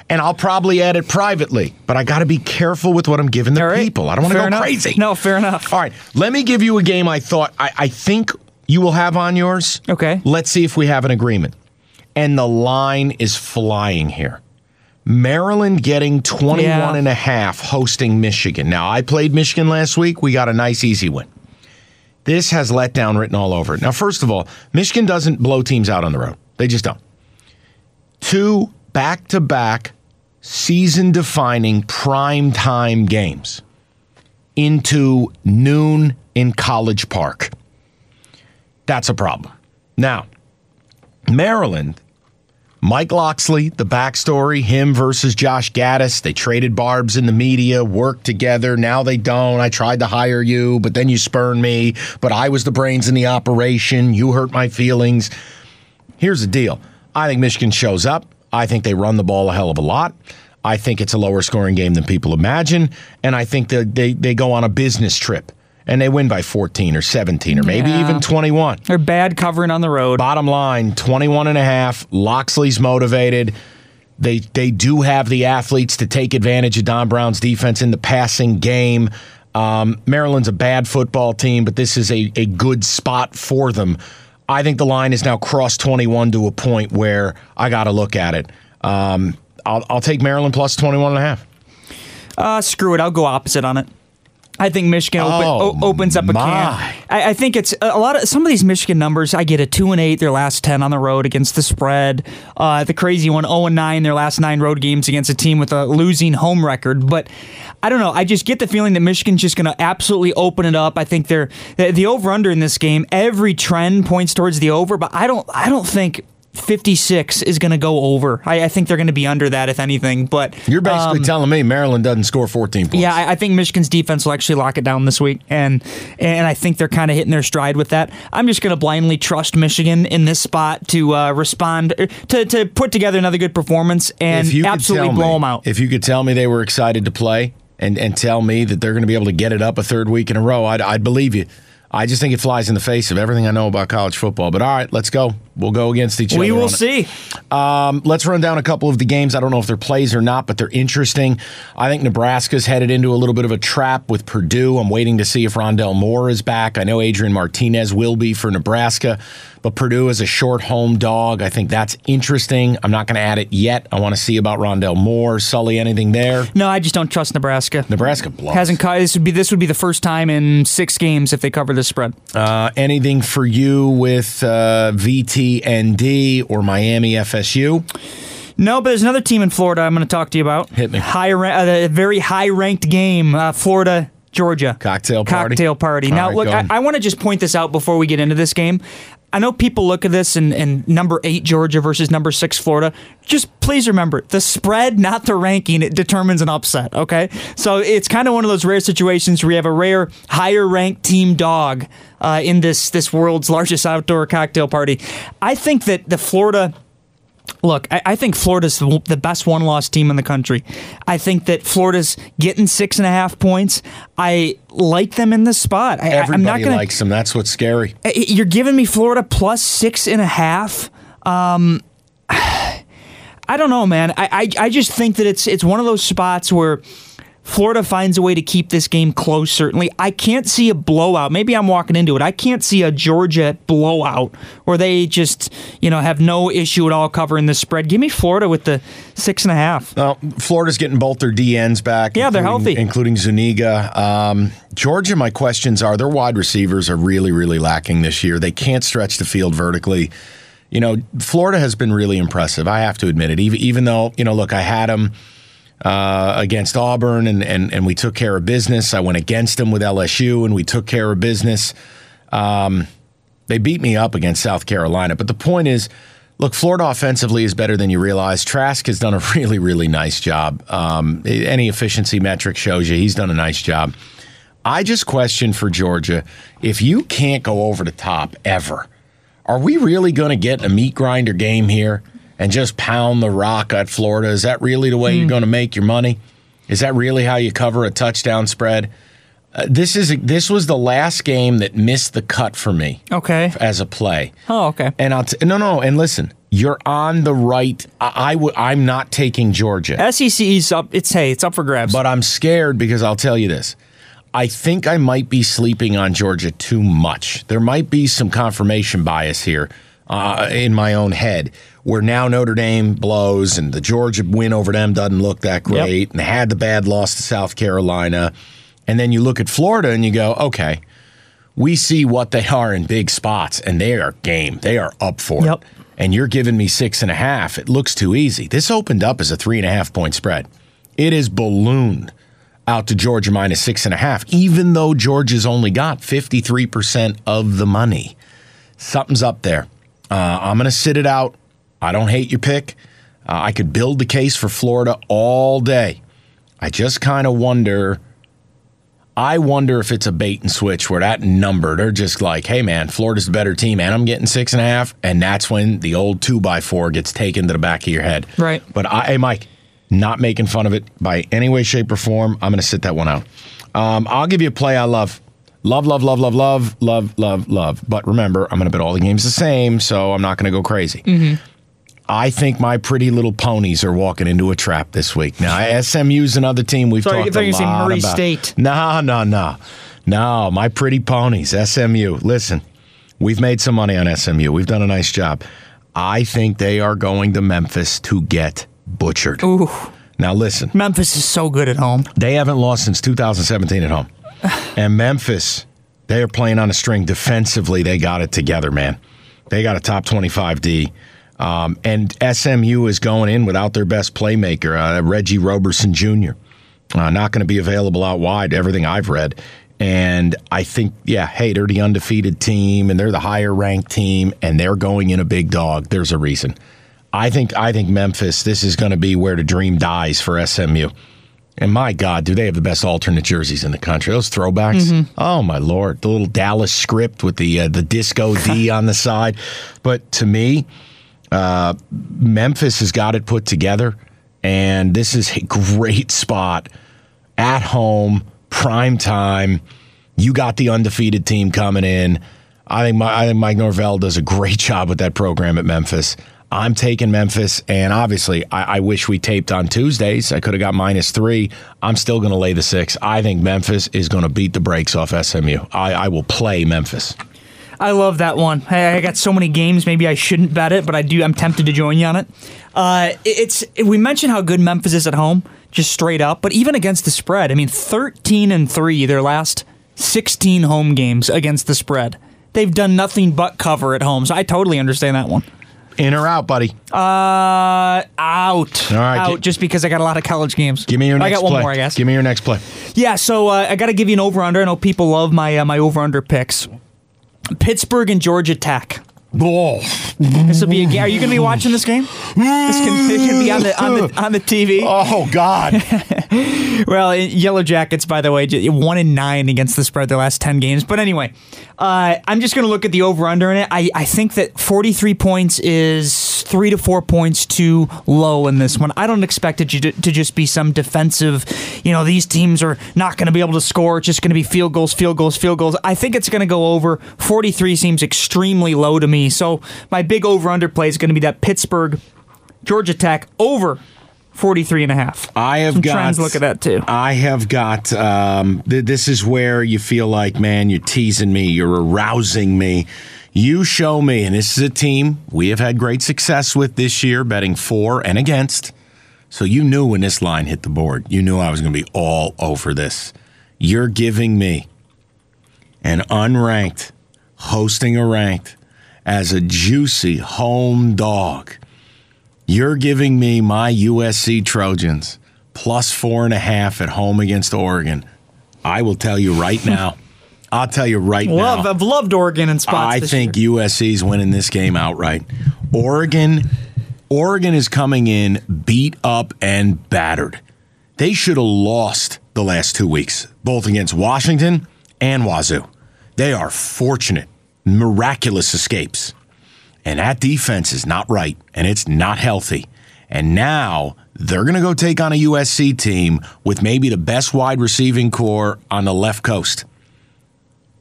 And I'll probably add it privately, but I got to be careful with what I'm giving the right. people. I don't want to go enough. crazy. No, fair enough. All right, let me give you a game I thought I, I think you will have on yours. Okay. Let's see if we have an agreement. And the line is flying here. Maryland getting 21 Yeah. and a half hosting Michigan. Now, I played Michigan last week. We got a nice easy win. This has letdown written all over it. Now, first of all, Michigan doesn't blow teams out on the road. They just don't. Two back to back season defining prime time games into noon in College Park. That's a problem. Now, Maryland, Mike Locksley, the backstory, him versus Josh Gattis. They traded barbs in the media, worked together. Now they don't. I tried to hire you, but then you spurned me. But I was the brains in the operation. You hurt my feelings. Here's the deal I think Michigan shows up. I think they run the ball a hell of a lot. I think it's a lower scoring game than people imagine. And I think that they, they go on a business trip and they win by 14 or 17 or maybe Yeah. even 21. They're bad covering on the road. Bottom line, 21 and a half. Locksley's motivated. They they do have the athletes to take advantage of Don Brown's defense in the passing game. Um, Maryland's a bad football team, but this is a, a good spot for them. I think the line is now crossed 21 to a point where I got to look at it. Um, I'll, I'll take Maryland plus 21 and a half. Uh, screw it. I'll go opposite on it. I think Michigan open, Oh, o- opens up a my. can. I, I think it's a lot of some of these Michigan numbers. I get a two and eight their last ten on the road against the spread. Uh, the crazy one, zero and nine their last nine road games against a team with a losing home record. But I don't know. I just get the feeling that Michigan's just going to absolutely open it up. I think they're the, the over under in this game. Every trend points towards the over, but I don't. I don't think. 56 is going to go over. I, I think they're going to be under that, if anything. But You're basically um, telling me Maryland doesn't score 14 points. yeah, I, I think Michigan's defense will actually lock it down this week, and and I think they're kind of hitting their stride with that. I'm just going to blindly trust Michigan in this spot to uh, respond to to put together another good performance and If you could absolutely blow me- them out. If you could tell me they were excited to play and, and tell me that they're going to be able to get it up a third week in a row, I'd, I'd believe you. I just think it flies in the face of everything I know about college football. But all right, let's go. We'll go against each other. we will see. Um, let's run down a couple of the games. I don't know if they're plays or not, but they're interesting. I think Nebraska's headed into a little bit of a trap with Purdue. I'm waiting to see if Rondale Moore is back. I know Adrian Martinez will be for Nebraska, but Purdue is a short home dog. I think that's interesting. I'm not going to add it yet. I want to see about Rondale Moore. Sully, anything there? No, I just don't trust Nebraska. Nebraska blows. Hasn't co- this would be this would be the first time in six games if they cover this spread. Uh, anything for you with uh, VTND or Miami FSU? No, but there's another team in Florida I'm going to talk to you about. Hit me. High, ra- uh, a very high ranked game, uh, Florida. Georgia Cocktail party? Cocktail party. All now, right, look, I. I want to just point this out before we get into this game. I know people look at this and, and number eight Georgia versus number six Florida. Just please remember the spread, not the ranking, it determines an upset. Okay, so it's kind of one of those rare situations where you have a rare higher ranked team dog uh, in this this world's largest outdoor cocktail party. I think that the Florida. Look, I, I think Florida's the, the best one loss team in the country. I think that Florida's getting six and a half points. I like them in this spot. I, Everybody I'm not gonna, likes them. That's what's scary. You're giving me Florida plus six and a half. Um, I don't know, man. I, I I just think that it's it's one of those spots where Florida finds a way to keep this game close. Certainly, I can't see a blowout. Maybe I'm walking into it. I can't see a Georgia blowout where they just you know have no issue at all covering the spread. Give me Florida with the six and a half. Well, Florida's getting both their DNs back. Yeah, they're healthy. including Zuniga. Um, Georgia, my questions are: their wide receivers are really, really lacking this year. They can't stretch the field vertically. You know, Florida has been really impressive. I have to admit it. Even, even though you know, look, I had them uh, against Auburn, and, and and we took care of business. I went against them with LSU, and we took care of business. Um, they beat me up against South Carolina. But the point is, look, Florida offensively is better than you realize. Trask has done a really, really nice job. Um, any efficiency metric shows you he's done a nice job. I just question for Georgia if you can't go over the top ever. Are we really going to get a meat grinder game here and just pound the rock at Florida? Is that really the way you're going to make your money? Is that really how you cover a touchdown spread? Uh, this is this was the last game that missed the cut for me Okay. as a play. Oh, okay. And I'll t- no no and listen, you're on the right. I, I w- I'm not taking Georgia. SEC is up. It's hey, it's up for grabs. But I'm scared because I'll tell you this. I think I might be sleeping on Georgia too much. There might be some confirmation bias here uh, in my own head where now Notre Dame blows and the Georgia win over them doesn't look that great and had the bad loss to South Carolina. And then you look at Florida and you go, okay, we see what they are in big spots and they are game. They are up for Yep. it. And you're giving me six and a half. It looks too easy. This opened up as a three and a half point spread. It is ballooned out to Georgia minus six and a half, even though Georgia's only got 53% of the money. Something's up there. Uh, I'm going to sit it out. I don't hate your pick. Uh, I could build the case for Florida all day. I just kind of wonder. I wonder if it's a bait and switch where that number, they're just like, hey, man, Florida's the better team, and I'm getting six and a half. And that's when the old two by four gets taken to the back of your head. Right. But I, hey, Mike, not making fun of it by any way, shape, or form. I'm going to sit that one out. Um, I'll give you a play I love. Love, love, love, love, love, love, love, love. But remember, I'm going to bet all the games the same, so I'm not going to go crazy. Mm-hmm. I think my pretty little ponies are walking into a trap this week. Now, SMU's another team we've Sorry, I talked thought a you were Murray about. State. No, no, no, no. My pretty ponies, SMU. Listen, we've made some money on SMU. We've done a nice job. I think they are going to Memphis to get butchered. Ooh, Now, listen. Memphis is so good at home. They haven't lost since 2017 at home. and Memphis, they are playing on a string defensively. They got it together, man. They got a top 25 D. Um, and SMU is going in without their best playmaker, uh, Reggie Roberson Jr. Uh, not going to be available out wide, everything I've read. And I think, yeah, hey, they're the undefeated team and they're the higher ranked team and they're going in a big dog. There's a reason. I think I think Memphis, this is going to be where the dream dies for SMU. And my God, do they have the best alternate jerseys in the country? Those throwbacks. Oh my lord, the little Dallas script with the uh, the disco D on the side. But to me, uh, Memphis has got it put together, and this is a great spot at home, prime time. You got the undefeated team coming in. I think my, I think Mike Norvell does a great job with that program at Memphis. I'm taking Memphis, and obviously, I, I wish we taped on Tuesdays. I could have got minus three. I'm still going to lay the six. I think Memphis is going to beat the brakes off SMU. I, I will play Memphis. I love that one. I, I got so many games. Maybe I shouldn't bet it, but I do. I'm tempted to join you on it. Uh, it- it's we mentioned how good Memphis is at home, just straight up. But even against the spread, I mean, 13 and three their last 16 home games against the spread. They've done nothing but cover at home. So I totally understand that one. In or out, buddy? Uh, out, All right, out. gi- just because I got a lot of college games. Give me your I next got one play. more, I guess. Give me your next play. Yeah, so uh, I got to give you an over under. I know people love my uh, my over under picks. Pittsburgh and Georgia Tech. Oh, This will be a game. Are you going to be watching this game? This can, it can be on the on the on the TV. oh God! Well, Yellow Jackets, by the way, one in nine against the spread their last ten games. But anyway, uh, I'm just going to look at the over under in it. I, I think that 43 points is three to four points too low in this one. I don't expect it to, to just be some defensive. You know, these teams are not going to be able to score. It's just going to be field goals, field goals, field goals. I think it's going to go over. 43 seems extremely low to me. So my big over under play is going to be that Pittsburgh Georgia Tech over 43 and a half. I have Some got. trends look at that too. I have got. Um, th- this is where you feel like, man, you're teasing me, you're arousing me. You show me, and this is a team we have had great success with this year, betting for and against. So you knew when this line hit the board, you knew I was going to be all over this. You're giving me an unranked hosting a ranked as a juicy home dog. You're giving me my USC Trojans plus four and a half at home against Oregon. I will tell you right now. I'll tell you right Love, now. I've loved Oregon in spots. I think year. USC's winning this game outright. Oregon, Oregon is coming in beat up and battered. They should have lost the last two weeks, both against Washington and Wazoo. They are fortunate, miraculous escapes. And that defense is not right and it's not healthy. And now they're going to go take on a USC team with maybe the best wide receiving core on the left coast.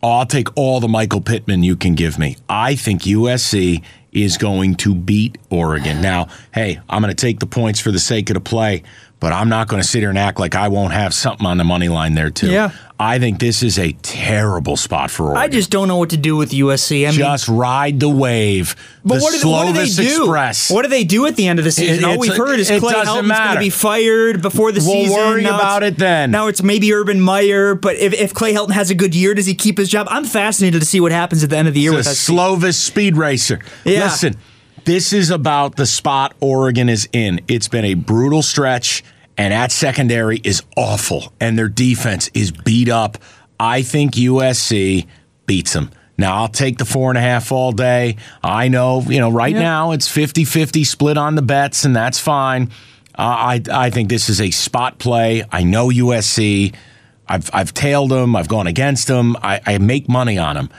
Oh, I'll take all the Michael Pittman you can give me. I think USC is going to beat Oregon. Now, hey, I'm going to take the points for the sake of the play, but I'm not going to sit here and act like I won't have something on the money line there too. Yeah. I think this is a terrible spot for Oregon. I just don't know what to do with USC. I mean, just ride the wave. but the what do, what do they do? Express. What do they do at the end of the season? It- All we've heard is Clay Helton's going to be fired before the We'll season. worry Now about it then. Now it's maybe Urban Meyer, but if, if Clay Helton has a good year, does he keep his job? I'm fascinated to see what happens at the end of the year with the SC. Slovis speed racer. Yeah. Listen, this is about the spot Oregon is in. It's been a brutal stretch, and that secondary is awful, and their defense is beat up. I think USC beats them. Now, I'll take the four and a half all day. I know, you know, right now it's 50 50 split on the bets, and that's fine. Uh, I, I think this is a spot play. I know USC. I've, I've tailed them, I've gone against them, I, I make money on them.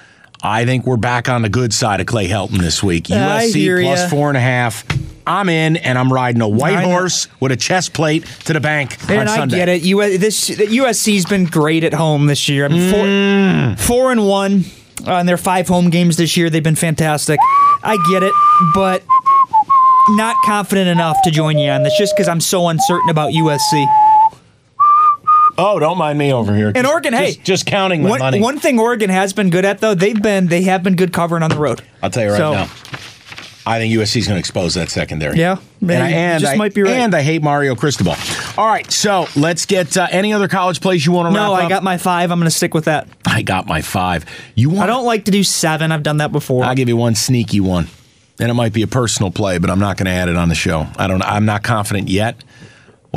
I think we're back on the good side of Clay Helton this week. USC plus four and a half. I'm in, and I'm riding a white horse with a chest plate to the bank on And I Sunday. get it. US, this USC's been great at home this year. I mean, four, Mm. four and one on their five home games this year. They've been fantastic. I get it, but not confident enough to join you on this just because I'm so uncertain about USC. Oh, don't mind me over here. And Oregon, just, hey, just counting my One, money. one thing Oregon has been good at though, they've been they have been good covering on the road. I'll tell you right So- now. I think USC is going to expose that secondary. Yeah, and. I, and just I, might be right. And I hate Mario Cristobal. All right, so let's get uh, any other college plays you want to No, I up? got my five. I'm going to stick with that. I got my five. You want? I don't like to do seven. I've done that before. I'll give you one sneaky one, and it might be a personal play, but I'm not going to add it on the show. I don't. I'm not confident yet.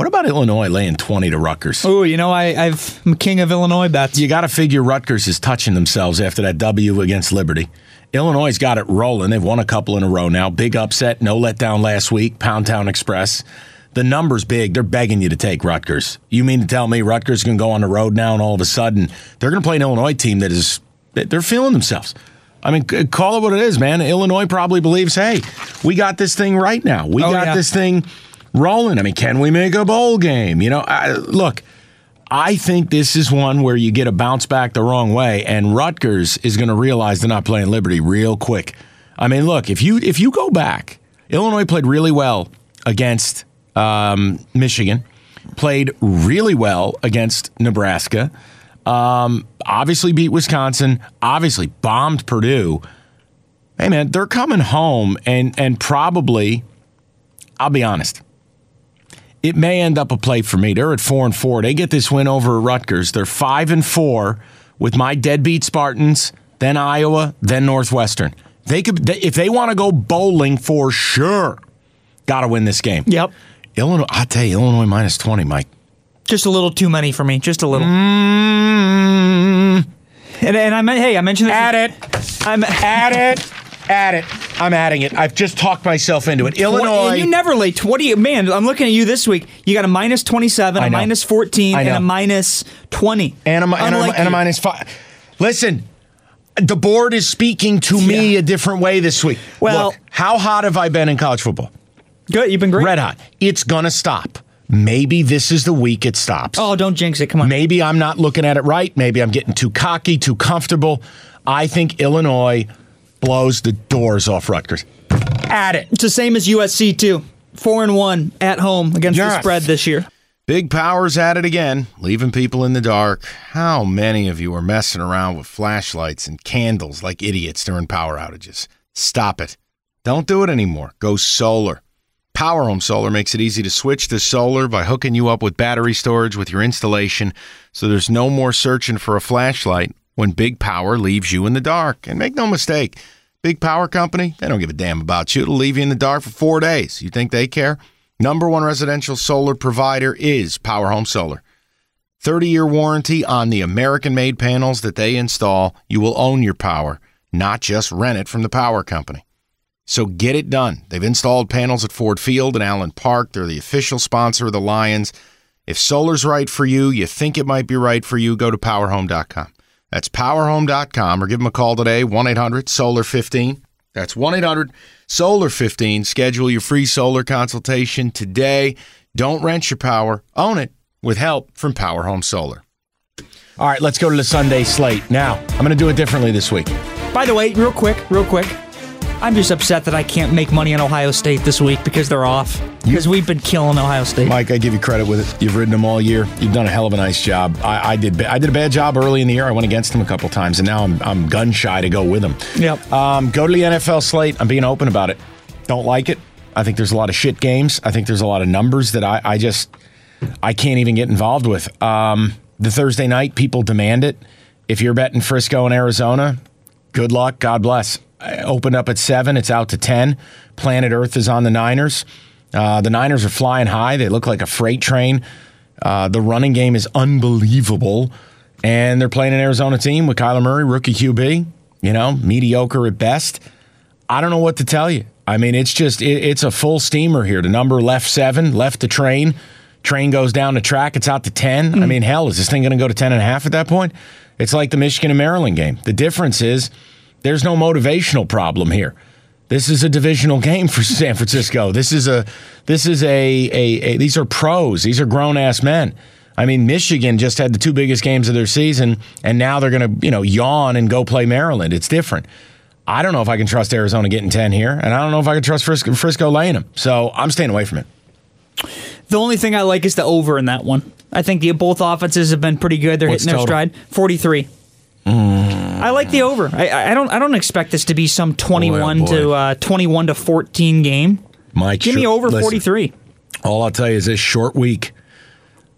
What about Illinois laying 20 to Rutgers? Oh, you know, I, I've I'm king of Illinois bets. You got to figure Rutgers is touching themselves after that W against Liberty. Illinois got it rolling. They've won a couple in a row now. Big upset, no letdown last week. Pound Town Express. The number's big. They're begging you to take Rutgers. You mean to tell me Rutgers can go on the road now and all of a sudden they're going to play an Illinois team that is they're feeling themselves. I mean, call it what it is, man. Illinois probably believes, hey, we got this thing right now. We Oh, got yeah. this thing rolling. I mean, can we make a bowl game? You know, I, look, I think this is one where you get a bounce back the wrong way, and Rutgers is going to realize they're not playing Liberty real quick. I mean, look if you if you go back, Illinois played really well against um, Michigan, played really well against Nebraska, um, obviously beat Wisconsin, obviously bombed Purdue. Hey man, they're coming home, and and probably, I'll be honest it may end up a play for me. They're at four and four. They get this win over Rutgers. They're five and four with my deadbeat Spartans, then Iowa, then Northwestern. They could they, if they want to go bowling for sure. Got to win this game. Yep. Illinois. I tell you, Illinois minus twenty, Mike. Just a little too many for me. Just a little. Mm, And, and I meant, hey, I mentioned this. add it. I'm at it. Add it. I'm adding it. I've just talked myself into it. Illinois. And you never lay 20. Man, I'm looking at you this week. You got a minus 27, a minus 14, and a minus 20. and a, and, a, and a minus five. Listen, the board is speaking to me Yeah. a different way this week. Well- Look, how hot have I been in college football? Good. You've been great. Red hot. It's gonna stop. Maybe this is the week it stops. Oh, don't jinx it. Come on. Maybe I'm not looking at it right. Maybe I'm getting too cocky, too comfortable. I think Illinois blows the doors off Rutgers. At it. It's the same as USC, too. Four and one at home against the spread this year. Big Power's at it again, leaving people in the dark. How many of you are messing around with flashlights and candles like idiots during power outages? Stop it. Don't do it anymore. Go solar. Power Home Solar makes it easy to switch to solar by hooking you up with battery storage with your installation so there's no more searching for a flashlight when Big Power leaves you in the dark. And make no mistake, Big Power Company, they don't give a damn about you. It'll leave you in the dark for four days. You think they care? Number one residential solar provider is Power Home Solar. 30 year warranty on the American made panels that they install. You will own your power, not just rent it from the power company. So get it done. They've installed panels at Ford Field and Allen Park. They're the official sponsor of the Lions. If solar's right for you, you think it might be right for you, go to powerhome.com. That's powerhome.com or give them a call today, 1 800 Solar 15. That's 1 800 Solar 15. Schedule your free solar consultation today. Don't rent your power, own it with help from Power Home Solar. All right, let's go to the Sunday slate. Now, I'm going to do it differently this week. By the way, real quick, real quick. I'm just upset that I can't make money on Ohio State this week because they're off. Because we've been killing Ohio State. Mike, I give you credit with it. You've ridden them all year. You've done a hell of a nice job. I, I did. I did a bad job early in the year. I went against them a couple times, and now I'm I'm gun shy to go with them. Yep. Um, go to the NFL slate. I'm being open about it. Don't like it. I think there's a lot of shit games. I think there's a lot of numbers that I, I just I can't even get involved with. Um, the Thursday night, people demand it. If you're betting Frisco and Arizona, good luck. God bless. I opened up at seven. It's out to ten. Planet Earth is on the Niners. Uh, the Niners are flying high. They look like a freight train. Uh, the running game is unbelievable, and they're playing an Arizona team with Kyler Murray, rookie QB. You know, mediocre at best. I don't know what to tell you. I mean, it's just it, it's a full steamer here. The number left seven, left the train. Train goes down the track. It's out to ten. I mean, hell, is this thing going to go to ten and a half at that point? It's like the Michigan and Maryland game. The difference is there's no motivational problem here. This is a divisional game for San Francisco. This is a this is a, a, a these are pros. These are grown ass men. I mean, Michigan just had the two biggest games of their season, and now they're going to you know yawn and go play Maryland. It's different. I don't know if I can trust Arizona getting ten here, and I don't know if I can trust Frisco, Frisco laying them. So I'm staying away from it. The only thing I like is the over in that one. I think the, both offenses have been pretty good. They're What's hitting their total? stride. Forty-three. Mm. I like the over. I, I don't. I don't expect this to be some twenty-one Boy, oh boy. to uh, twenty-one to fourteen game. Mike, Give me over listen, forty-three. All I'll tell you is this short week.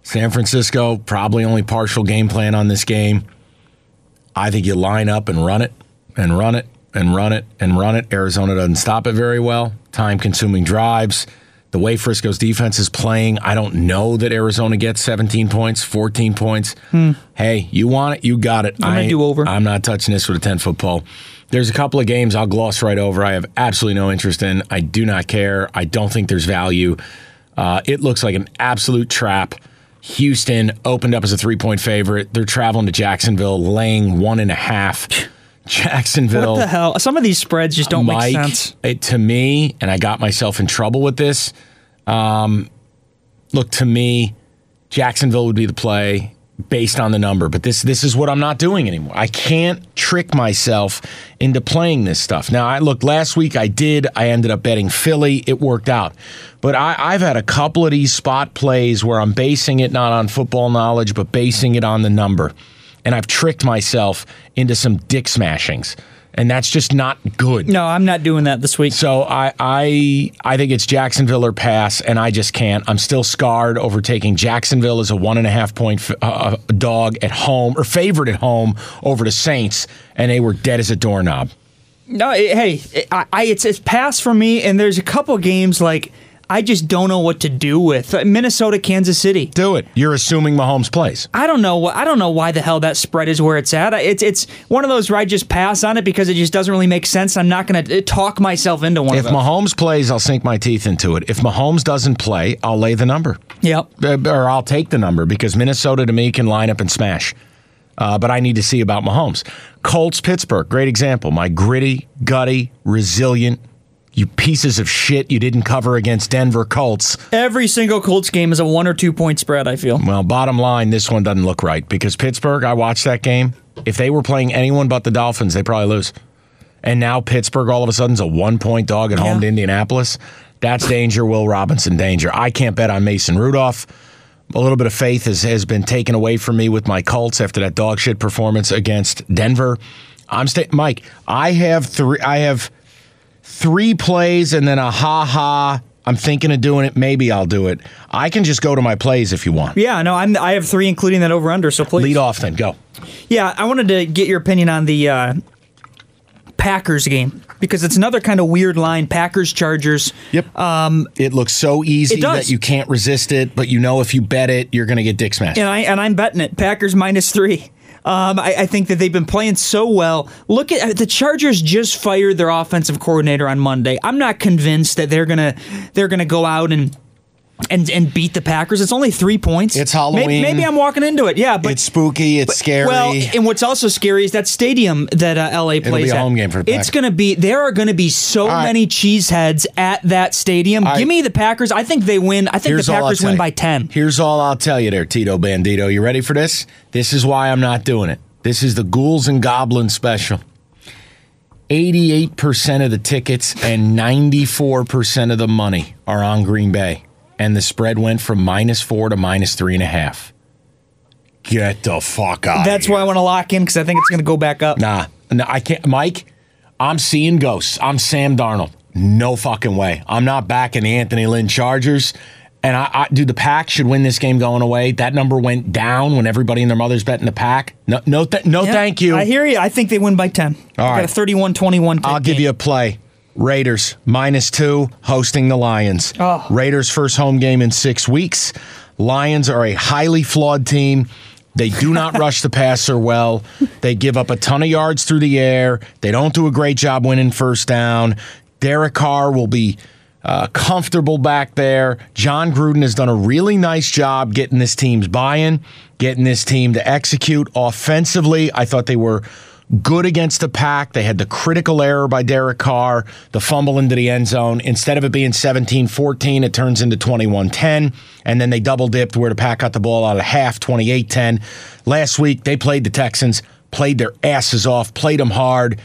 San Francisco, probably only partial game plan on this game. I think you line up and run it and run it and run it and run it. Arizona doesn't stop it very well. Time consuming drives. The way Frisco's defense is playing, I don't know that Arizona gets 17 points, 14 points. Hey, you want it, you got it. Hmm. I'm gonna I- do over. I'm not touching this with a 10 foot pole. There's a couple of games I'll gloss right over. I have absolutely no interest in. I do not care. I don't think there's value. Uh, it looks like an absolute trap. Houston opened up as a three point favorite. They're traveling to Jacksonville, laying one and a half. Jacksonville. What the hell? Some of these spreads just don't Mike, make sense. It, to me, and I got myself in trouble with this. Um, look, to me, Jacksonville would be the play based on the number, but this this is what I'm not doing anymore. I can't trick myself into playing this stuff. Now, I look last week. I did. I ended up betting Philly. It worked out, but I, I've had a couple of these spot plays where I'm basing it not on football knowledge, but basing it on the number, and I've tricked myself into some dick smashings, and that's just not good. No, I'm not doing that this week. So I I I think it's Jacksonville or pass, and I just can't. I'm still scarred over taking Jacksonville as a one and a half point f- uh, dog at home or favorite at home over the Saints, and they were dead as a doorknob. No, it, hey, it, I, I, it's it's pass for me, and there's a couple games like I just don't know what to do with Uh, Minnesota, Kansas City. Do it. You're assuming Mahomes plays. I don't know. I don't know why the hell that spread is where it's at. It's it's one of those where I just pass on it because it just doesn't really make sense. I'm not going to talk myself into one If of those. Mahomes plays, I'll sink my teeth into it. If Mahomes doesn't play, I'll lay the number. yep. Uh, or I'll take the number because Minnesota to me can line up and smash. Uh, but I need to see about Mahomes. Colts, Pittsburgh, great example. My gritty, gutty, resilient, you pieces of shit you didn't cover against Denver Colts. Every single Colts game is a one or two point spread. I feel. Well, bottom line, this one doesn't look right because Pittsburgh, I watched that game. If they were playing anyone but the Dolphins, they probably lose. And now Pittsburgh all of a sudden is a one point dog at home to Indianapolis. That's danger, Will Robinson danger. I can't bet on Mason Rudolph. A little bit of faith has, has been taken away from me with my Colts after that dog shit performance against Denver. I'm staying, Mike. I have three. I have three plays and then a ha ha. I'm thinking of doing it. Maybe I'll do it. I can just go to my plays if you want. Yeah, no, I'm. I have three, including that over under. So please. Lead off then. Go. Yeah, I wanted to get your opinion on the uh, Packers game because it's another kind of weird line. Packers Chargers. Yep. Um, it looks so easy that you can't resist it, but you know if you bet it, you're going to get dick smashed. and I and I'm betting it. Packers minus three. Um, I, I think that they've been playing so well. Look at the Chargers just fired their offensive coordinator on Monday. I'm not convinced that they're gonna they're gonna go out and and and beat the Packers. It's only three points. It's Maybe, Halloween. maybe I'm walking into it. Yeah, but it's spooky. It's scary. well, and what's also scary is that stadium that uh, LA plays be a at. home game for the It's going to be. There are going to be so right. many cheeseheads at that stadium. Give me the Packers. I think they win. I think Here's the Packers win by ten. Here's all I'll tell you there, Tito Bandito. You ready for this? This is why I'm not doing it. This is the Ghouls and Goblins special. 88% of the tickets and 94% of the money are on Green Bay. And the spread went from minus four to minus three and a half. Get the fuck out. That's why I want to lock in because I think it's going to go back up. Nah, no, I can't. Mike, I'm seeing ghosts. I'm Sam Darnold. No fucking way. I'm not backing the Anthony Lynn Chargers. And I, I dude, the pack should win this game going away. That number went down when everybody and their mother's betting the pack. No, no, th- no, Yeah, thank you. I hear you. I think they win by 10. All I got a 31-21 I'll give you a play. Raiders minus two hosting the Lions. Oh. Raiders first home game in six weeks. Lions are a highly flawed team. They do not rush the passer well. They give up a ton of yards through the air. They don't do a great job winning first down. Derek Carr will be uh, comfortable back there. Jon Gruden has done a really nice job getting this team's buy in, getting this team to execute offensively. I thought they were good against the pack. They had the critical error by Derek Carr, the fumble into the end zone. Instead of it being 17 14, it turns into 21 10. And then they double dipped where the pack got the ball out of half, 28 10. Last week, they played the Texans, played their asses off, played them hard.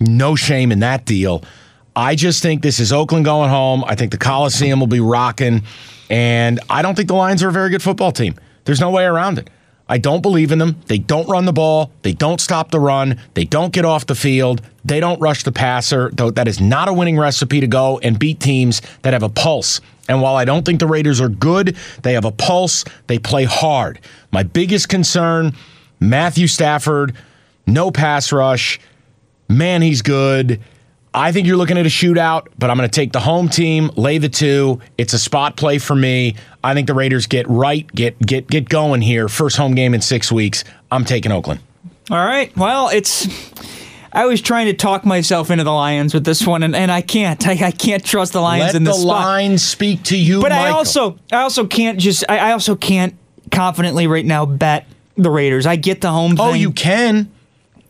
No shame in that deal. I just think this is Oakland going home. I think the Coliseum will be rocking. And I don't think the Lions are a very good football team. There's no way around it. I don't believe in them. They don't run the ball. They don't stop the run. They don't get off the field. They don't rush the passer. Though that is not a winning recipe to go and beat teams that have a pulse. And while I don't think the Raiders are good, they have a pulse. They play hard. My biggest concern Matthew Stafford, no pass rush. Man, he's good. I think you're looking at a shootout, but I'm going to take the home team, lay the two. It's a spot play for me. I think the Raiders get right, get get get going here. First home game in six weeks. I'm taking Oakland. All right. Well, it's. I was trying to talk myself into the Lions with this one, and, and I can't. I, I can't trust the Lions Let in the this spot. line speak to you, but I also, I also can't just. I, I also can't confidently right now bet the Raiders. I get the home Oh, thing. you can.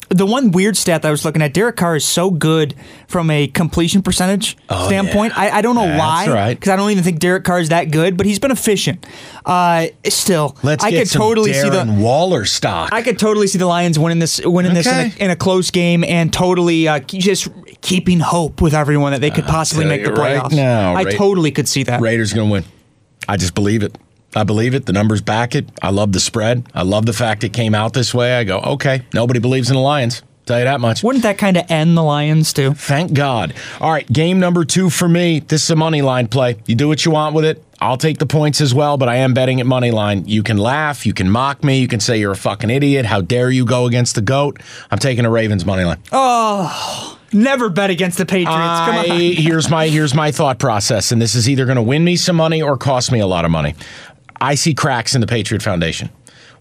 The one weird stat that I was looking at, Derek Carr is so good from a completion percentage standpoint. I, I don't know Oh, That's why, right. because I don't even think Derek Carr is that good, but he's been efficient. Uh, still, Let's I could totally see Darren the. Waller stock. I could totally see the Lions winning this, winning this in a, in a close game, and totally uh, just keeping hope with everyone that they could possibly make the you right playoffs. now, I Ra- totally could see that. Raiders going to win. I just believe it. I believe it. The numbers back it. I love the spread. I love the fact it came out this way. I go, okay, nobody believes in the Lions. Tell you that much. Wouldn't that kind of end the Lions too? Thank God. All right, game number two for me. This is a money line play. You do what you want with it. I'll take the points as well, but I am betting at money line. You can laugh, you can mock me, you can say you're a fucking idiot. How dare you go against the goat? I'm taking a Ravens money line. Oh, never bet against the Patriots. Come I, on. here's my here's my thought process, and this is either going to win me some money or cost me a lot of money. I see cracks in the Patriot Foundation.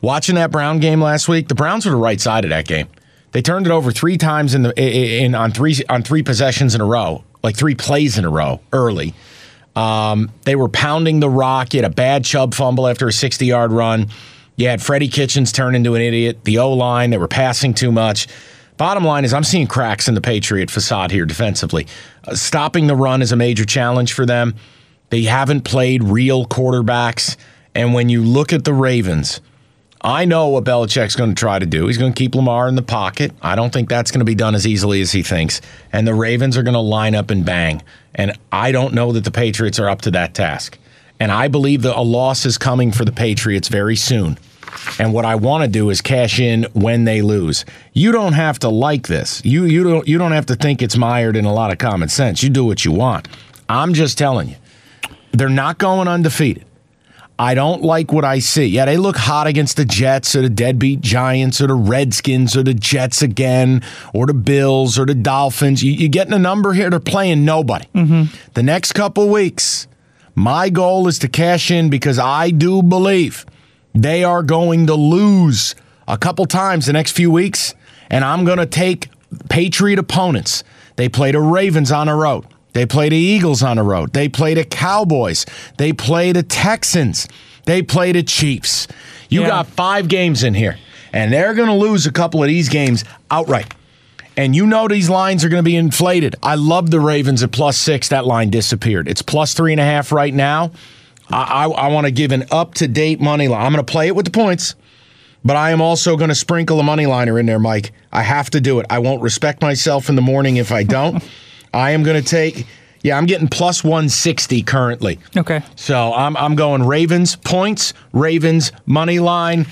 Watching that Brown game last week, the Browns were the right side of that game. They turned it over three times in the in on three on three possessions in a row, like three plays in a row early. Um, they were pounding the rock. You had a bad Chubb fumble after a 60 yard run. You had Freddie Kitchens turn into an idiot. The O line, they were passing too much. Bottom line is, I'm seeing cracks in the Patriot facade here defensively. Uh, stopping the run is a major challenge for them. They haven't played real quarterbacks. And when you look at the Ravens, I know what Belichick's going to try to do. He's going to keep Lamar in the pocket. I don't think that's going to be done as easily as he thinks. And the Ravens are going to line up and bang. And I don't know that the Patriots are up to that task. And I believe that a loss is coming for the Patriots very soon. And what I want to do is cash in when they lose. You don't have to like this. You you don't you don't have to think it's mired in a lot of common sense. You do what you want. I'm just telling you. They're not going undefeated. I don't like what I see. Yeah, they look hot against the Jets or the deadbeat Giants or the Redskins or the Jets again or the Bills or the Dolphins. You, you're getting a number here. They're playing nobody. The next couple weeks, my goal is to cash in because I do believe they are going to lose a couple times the next few weeks, and I'm going to take Patriot opponents. They play the Ravens on the road. They play the Eagles on the road. They play the Cowboys. They play the Texans. They play the Chiefs. You Yeah. got five games in here, and they're going to lose a couple of these games outright. And you know these lines are going to be inflated. I love the Ravens at plus six. That line disappeared. It's plus three and a half right now. I, I, I want to give an up to date money line. I'm going to play it with the points, but I am also going to sprinkle a money liner in there, Mike. I have to do it. I won't respect myself in the morning if I don't. I am going to take. Yeah, I'm getting plus 160 currently. Okay. So I'm I'm going Ravens points, Ravens money line.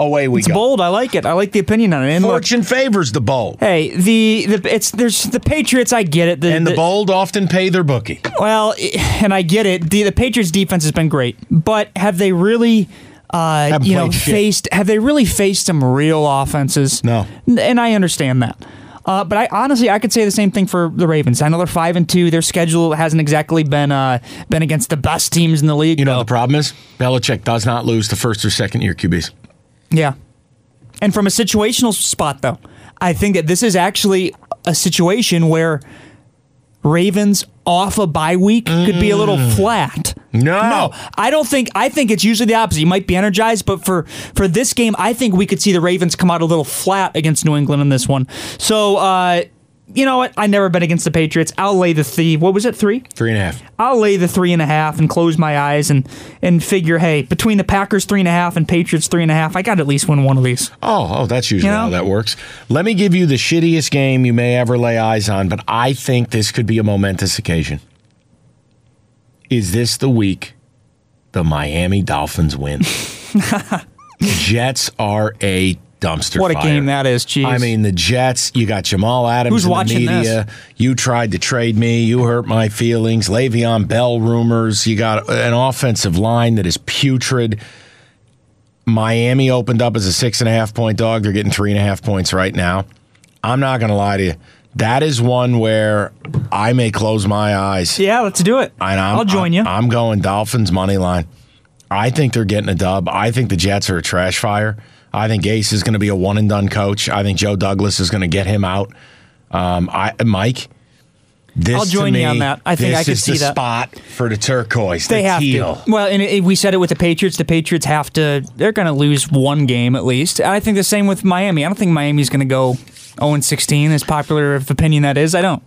Away we It's go. bold. I like it. I like the opinion on it. And look, Fortune favors the bold, hey, the, the it's there's the Patriots. I get it. and the bold often pay their bookie. Well, and I get it. The, the Patriots defense has been great, but have they really, uh, you know, shit. faced? Have they really faced some real offenses? No. And I understand that. Uh, but I honestly, I could say the same thing for the Ravens. I know they're five and two. Their schedule hasn't exactly been uh, been against the best teams in the league. You know though. the problem is Belichick does not lose the first or second year QBs. Yeah. And from a situational spot, though, I think that this is actually a situation where Ravens off a bye week could be a little flat. Mm. No. No, I don't think. I think it's usually the opposite. You might be energized, but for for this game, I think we could see the Ravens come out a little flat against New England in this one. So, uh, you know what? I never bet against the Patriots. I'll lay the three. What was it? Three. Three and a half. I'll lay the three and a half and close my eyes and and figure, hey, between the Packers three and a half and Patriots three and a half, I got to at least win one of these. Oh, oh, that's usually You know? how that works. Let me give you the shittiest game you may ever lay eyes on, but I think this could be a momentous occasion. Is this the week the Miami Dolphins win? Jets are a dumpster What a fire. game that is, jeez. I mean, the Jets, you got Jamal Adams Who's in watching the media. You tried to trade me. You hurt my feelings. Le'Veon Bell rumors. You got an offensive line that is putrid. Miami opened up as a six and a half point dog. They're getting three and a half points right now. I'm not going to lie to you. That is one where I may close my eyes. yeah, let's do it. And I'm, I'll join you. I'm going Dolphins money line. I think they're getting a dub. I think the Jets are a trash fire. I think Gase is going to be a one and done coach. I think Joe Douglas is going to get him out. Um, I Mike. This I'll join you on that. I think I could is see the that. spot for the turquoise. they the have teal. to. Well, and it, we said it with the Patriots. The Patriots have to. They're going to lose one game at least. I think the same with Miami. I don't think Miami's going to go 0 16. As popular of opinion that is, I don't.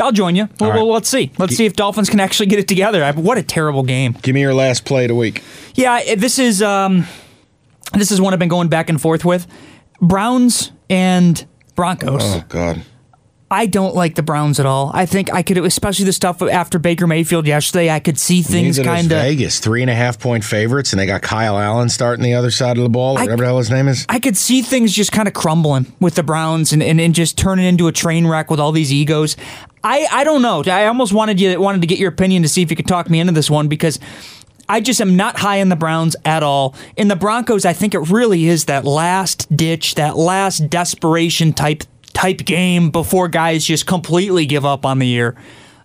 I'll join you. Well, right. well, let's see. Let's see if Dolphins can actually get it together. I, what a terrible game. Give me your last play of the week. Yeah, this is um, this is one I've been going back and forth with. Browns and Broncos. Oh God. I don't like the Browns at all. I think I could, especially the stuff after Baker Mayfield yesterday. I could see things kind of. Vegas three and a half point favorites, and they got Kyle Allen starting the other side of the ball, or I- whatever the hell his name is. I could see things just kind of crumbling with the Browns and, and, and just turning into a train wreck with all these egos. I, I don't know. I almost wanted you wanted to get your opinion to see if you could talk me into this one because I just am not high in the Browns at all. In the Broncos, I think it really is that last ditch, that last desperation type type game before guys just completely give up on the year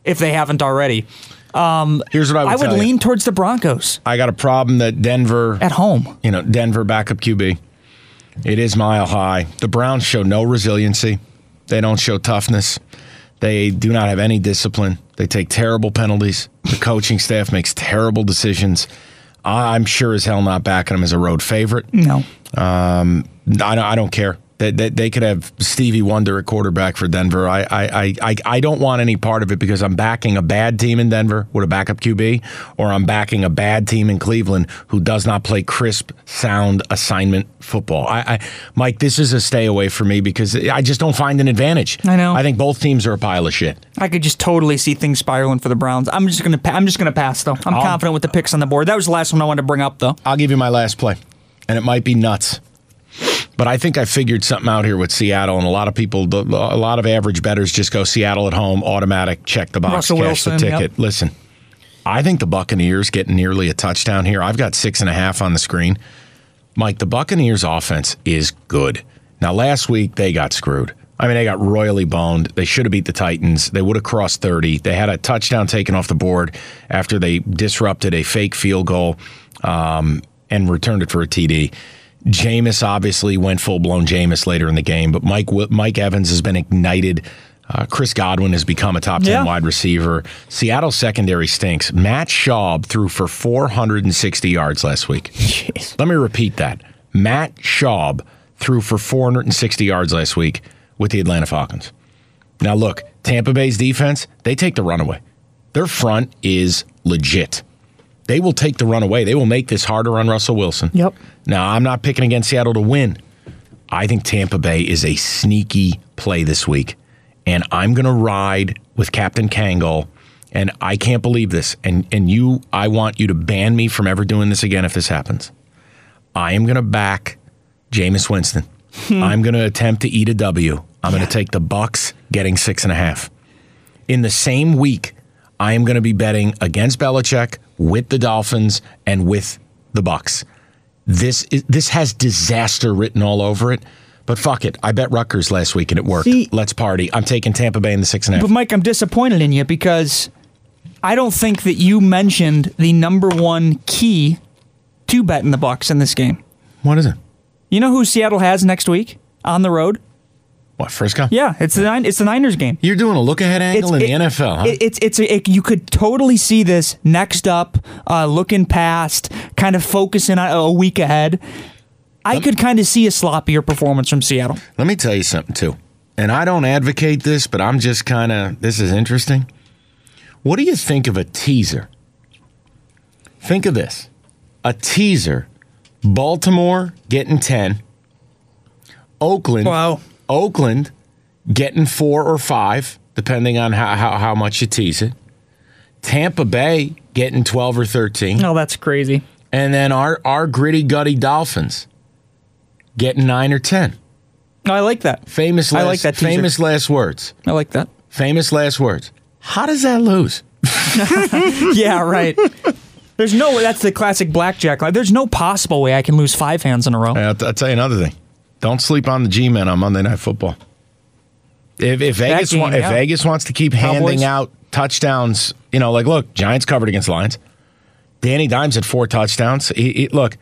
if they haven't already. Um, Here's what I would, I would tell you. lean towards the Broncos I got a problem that Denver at home. you know, Denver backup QB. It is mile high. The Browns show no resiliency. They don't show toughness. They do not have any discipline. They take terrible penalties. The coaching staff makes terrible decisions. I'm sure as hell not backing them as a road favorite. No. Um, I I don't care. They, they, they could have Stevie Wonder at quarterback for Denver. I, I, I, I, I don't want any part of it because I'm backing a bad team in Denver with a backup QB, or I'm backing a bad team in Cleveland who does not play crisp, sound assignment football. I, I Mike, this is a stay away for me because I just don't find an advantage. I know. I think both teams are a pile of shit. I could just totally see things spiraling for the Browns. I'm just gonna I'm just gonna pass though. I'm I'll- confident with the picks on the board. That was the last one I wanted to bring up though. I'll give you my last play, and it might be nuts. But I think I figured something out here with Seattle, and a lot of people, the- a lot of average bettors just go Seattle at home, automatic, check the box, Russell cash the ticket. yep. Listen, I think the Buccaneers get nearly a touchdown here. I've got six and a half on the screen. Mike, the Buccaneers offense is good. Now, last week they got screwed. I mean, they got royally boned. They should have beat the Titans. They would have crossed 30. They had a touchdown taken off the board after they disrupted a fake field goal um, and returned it for a TD. Jameis obviously went full blown Jameis later in the game, but Mike Mike Evans has been ignited. Uh, Chris Godwin has become a top 10 Yeah. wide receiver. Seattle secondary stinks. Matt Schaub threw for 460 yards last week. Let me repeat that. Matt Schaub threw for 460 yards last week with the Atlanta Falcons. Now, look, Tampa Bay's defense, they take the runaway. Their front is legit. They will take the run away. They will make this harder on Russell Wilson. Yep. Now, I'm not picking against Seattle to win. I think Tampa Bay is a sneaky play this week. And I'm going to ride with Captain Kangle. And I can't believe this. And and you, I want you to ban me from ever doing this again if this happens. I am going to back Jameis Winston. Hmm. I'm going to attempt to eat a W. I'm going to take the Bucks getting six and a half. In the same week, I am going to be betting against Belichick with the Dolphins and with the Bucks. This is, this has disaster written all over it. But fuck it. I bet Rutgers last week and it worked. See- Let's party. I'm taking Tampa Bay in the six and a half. But Mike, I'm disappointed in you because I don't think that you mentioned the number one key to betting the Bucks in this game. What is it? You know who Seattle has next week on the road? What, first Frisco? Yeah, it's the nine, it's the Niners game. You're doing a look ahead angle in it- the NFL, huh? it- it's it's a, it- you could totally see this next up, uh, looking past, kind of focusing on a week ahead. I could kind of see a sloppier performance from Seattle. Let me tell you something too. And I don't advocate this, but I'm just kind of this is interesting. What do you think of a teaser? Think of this. A teaser. Baltimore getting 10. Oakland Wow. Oakland getting 4 or 5 depending on how, how how much you tease it. Tampa Bay getting 12 or 13. Oh, that's crazy. And then our our gritty gutty Dolphins getting 9 or 10. No, I like that. Famous last, I like that teaser. famous last words. I like that. Famous last words. How does that lose? yeah, right. There's no way. That's the classic blackjack. Like, there's no possible way I can lose five hands in a row. I'll, I'll tell you another thing. Don't sleep on the G-men on Monday Night Football. If, if Vegas game, wa- if yeah. Vegas wants to keep Cowboys. handing out touchdowns, you know, like look, Giants covered against Lions. Danny Dimes had four touchdowns. He, he- look,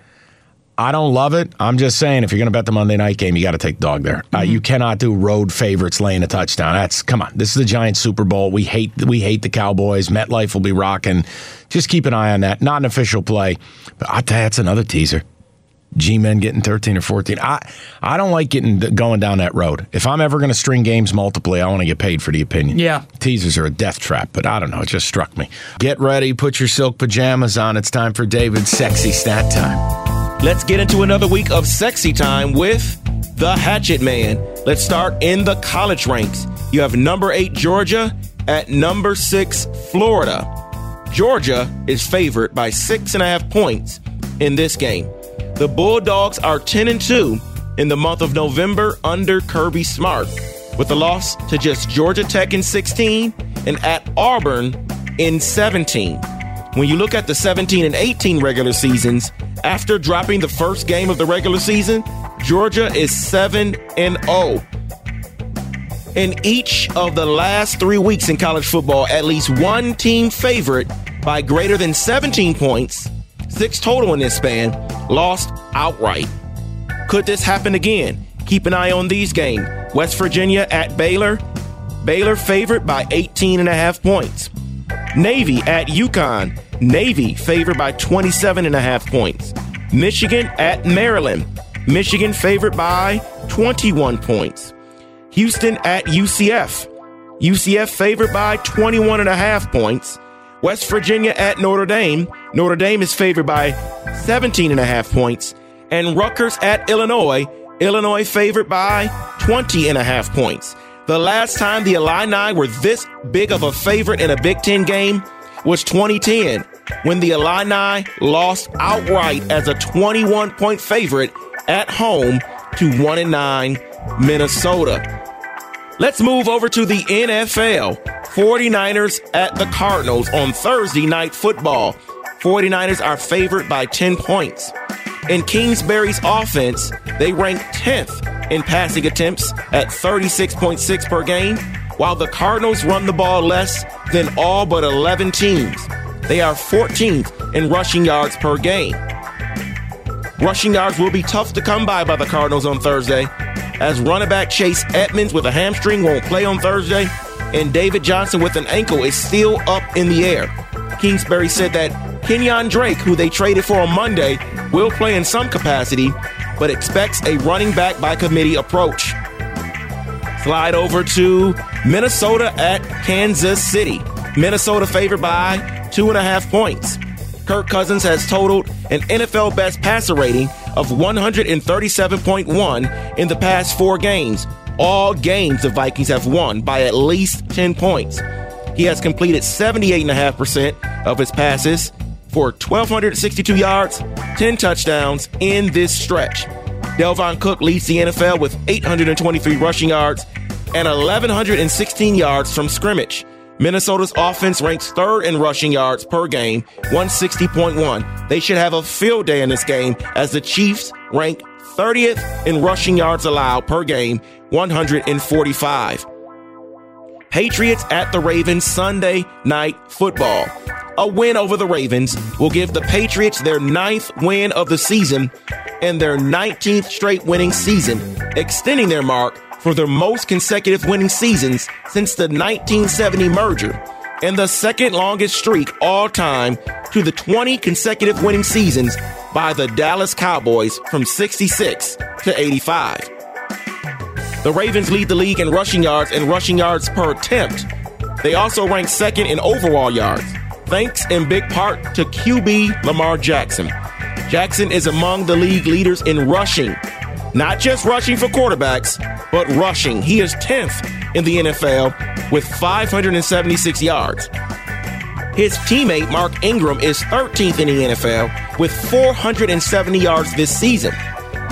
I don't love it. I'm just saying, if you're going to bet the Monday night game, you got to take dog there. Uh, Mm-hmm. you cannot do road favorites laying a touchdown. That's come on. This is the Giants Super Bowl. We hate we hate the Cowboys. MetLife will be rocking. Just keep an eye on that. Not an official play, but I that's another teaser. G-men getting 13 or 14. I I don't like getting going down that road. If I'm ever going to string games multiply, I want to get paid for the opinion. Yeah. Teasers are a death trap, but I don't know. It just struck me. Get ready. Put your silk pajamas on. It's time for David's sexy stat time. Let's get into another week of sexy time with the Hatchet Man. Let's start in the college ranks. You have number eight Georgia at number six Florida. Georgia is favored by six and a half points in this game. The Bulldogs are 10 and 2 in the month of November under Kirby Smart, with a loss to just Georgia Tech in 16 and at Auburn in 17. When you look at the 17 and 18 regular seasons, after dropping the first game of the regular season, Georgia is 7 and 0. In each of the last three weeks in college football, at least one team favorite by greater than 17 points, six total in this span, lost outright. Could this happen again? Keep an eye on these games. West Virginia at Baylor. Baylor favored by 18 and a half points. Navy at UConn. Navy favored by 27 and a half points. Michigan at Maryland. Michigan favored by 21 points. Houston at UCF. UCF favored by 21 and a half points. West Virginia at Notre Dame. Notre Dame is favored by 17 and a half points. And Rutgers at Illinois. Illinois favored by 20 and a half points. The last time the Illini were this big of a favorite in a Big Ten game was 2010 when the Illini lost outright as a 21 point favorite at home to 1 and 9 Minnesota. Let's move over to the NFL. 49ers at the Cardinals on Thursday night football. 49ers are favored by 10 points. In Kingsbury's offense, they rank 10th in passing attempts at 36.6 per game, while the Cardinals run the ball less than all but 11 teams. They are 14th in rushing yards per game. Rushing yards will be tough to come by by the Cardinals on Thursday. as running back Chase Edmonds with a hamstring won't play on Thursday, and David Johnson with an ankle is still up in the air. Kingsbury said that Kenyon Drake, who they traded for on Monday, will play in some capacity, but expects a running back by committee approach. Slide over to Minnesota at Kansas City. Minnesota favored by two and a half points. Kirk Cousins has totaled an NFL best passer rating of 137.1 in the past four games. All games the Vikings have won by at least 10 points. He has completed 78.5% of his passes for 1,262 yards, 10 touchdowns in this stretch. Dalvin Cook leads the NFL with 823 rushing yards and 1,116 yards from scrimmage. Minnesota's offense ranks third in rushing yards per game, 160.1. They should have a field day in this game as the Chiefs rank 30th in rushing yards allowed per game, 145. Patriots at the Ravens Sunday night football. A win over the Ravens will give the Patriots their ninth win of the season and their 19th straight winning season, extending their mark for their most consecutive winning seasons since the 1970 merger and the second longest streak all time to the 20 consecutive winning seasons by the Dallas Cowboys from 66 to 85. The Ravens lead the league in rushing yards and rushing yards per attempt. They also rank second in overall yards, thanks in big part to QB Lamar Jackson. Jackson is among the league leaders in rushing, not just rushing for quarterbacks, but rushing. He is 10th in the NFL with 576 yards. His teammate Mark Ingram is 13th in the NFL with 470 yards this season.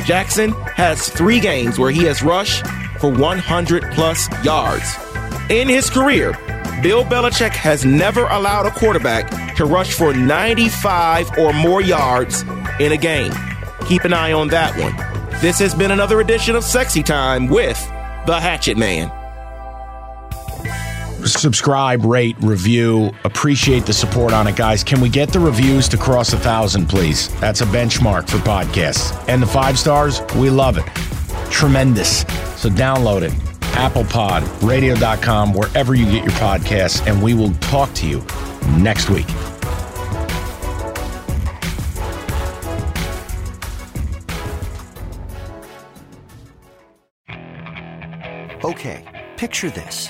Jackson has three games where he has rushed for 100 plus yards. In his career, Bill Belichick has never allowed a quarterback to rush for 95 or more yards in a game. Keep an eye on that one. This has been another edition of Sexy Time with the Hatchet Man. Subscribe, rate, review. Appreciate the support on it, guys. Can we get the reviews to cross a thousand, please? That's a benchmark for podcasts. And the five stars, we love it. Tremendous. So download it. Apple Pod, radio.com, wherever you get your podcasts, and we will talk to you next week. Okay, picture this.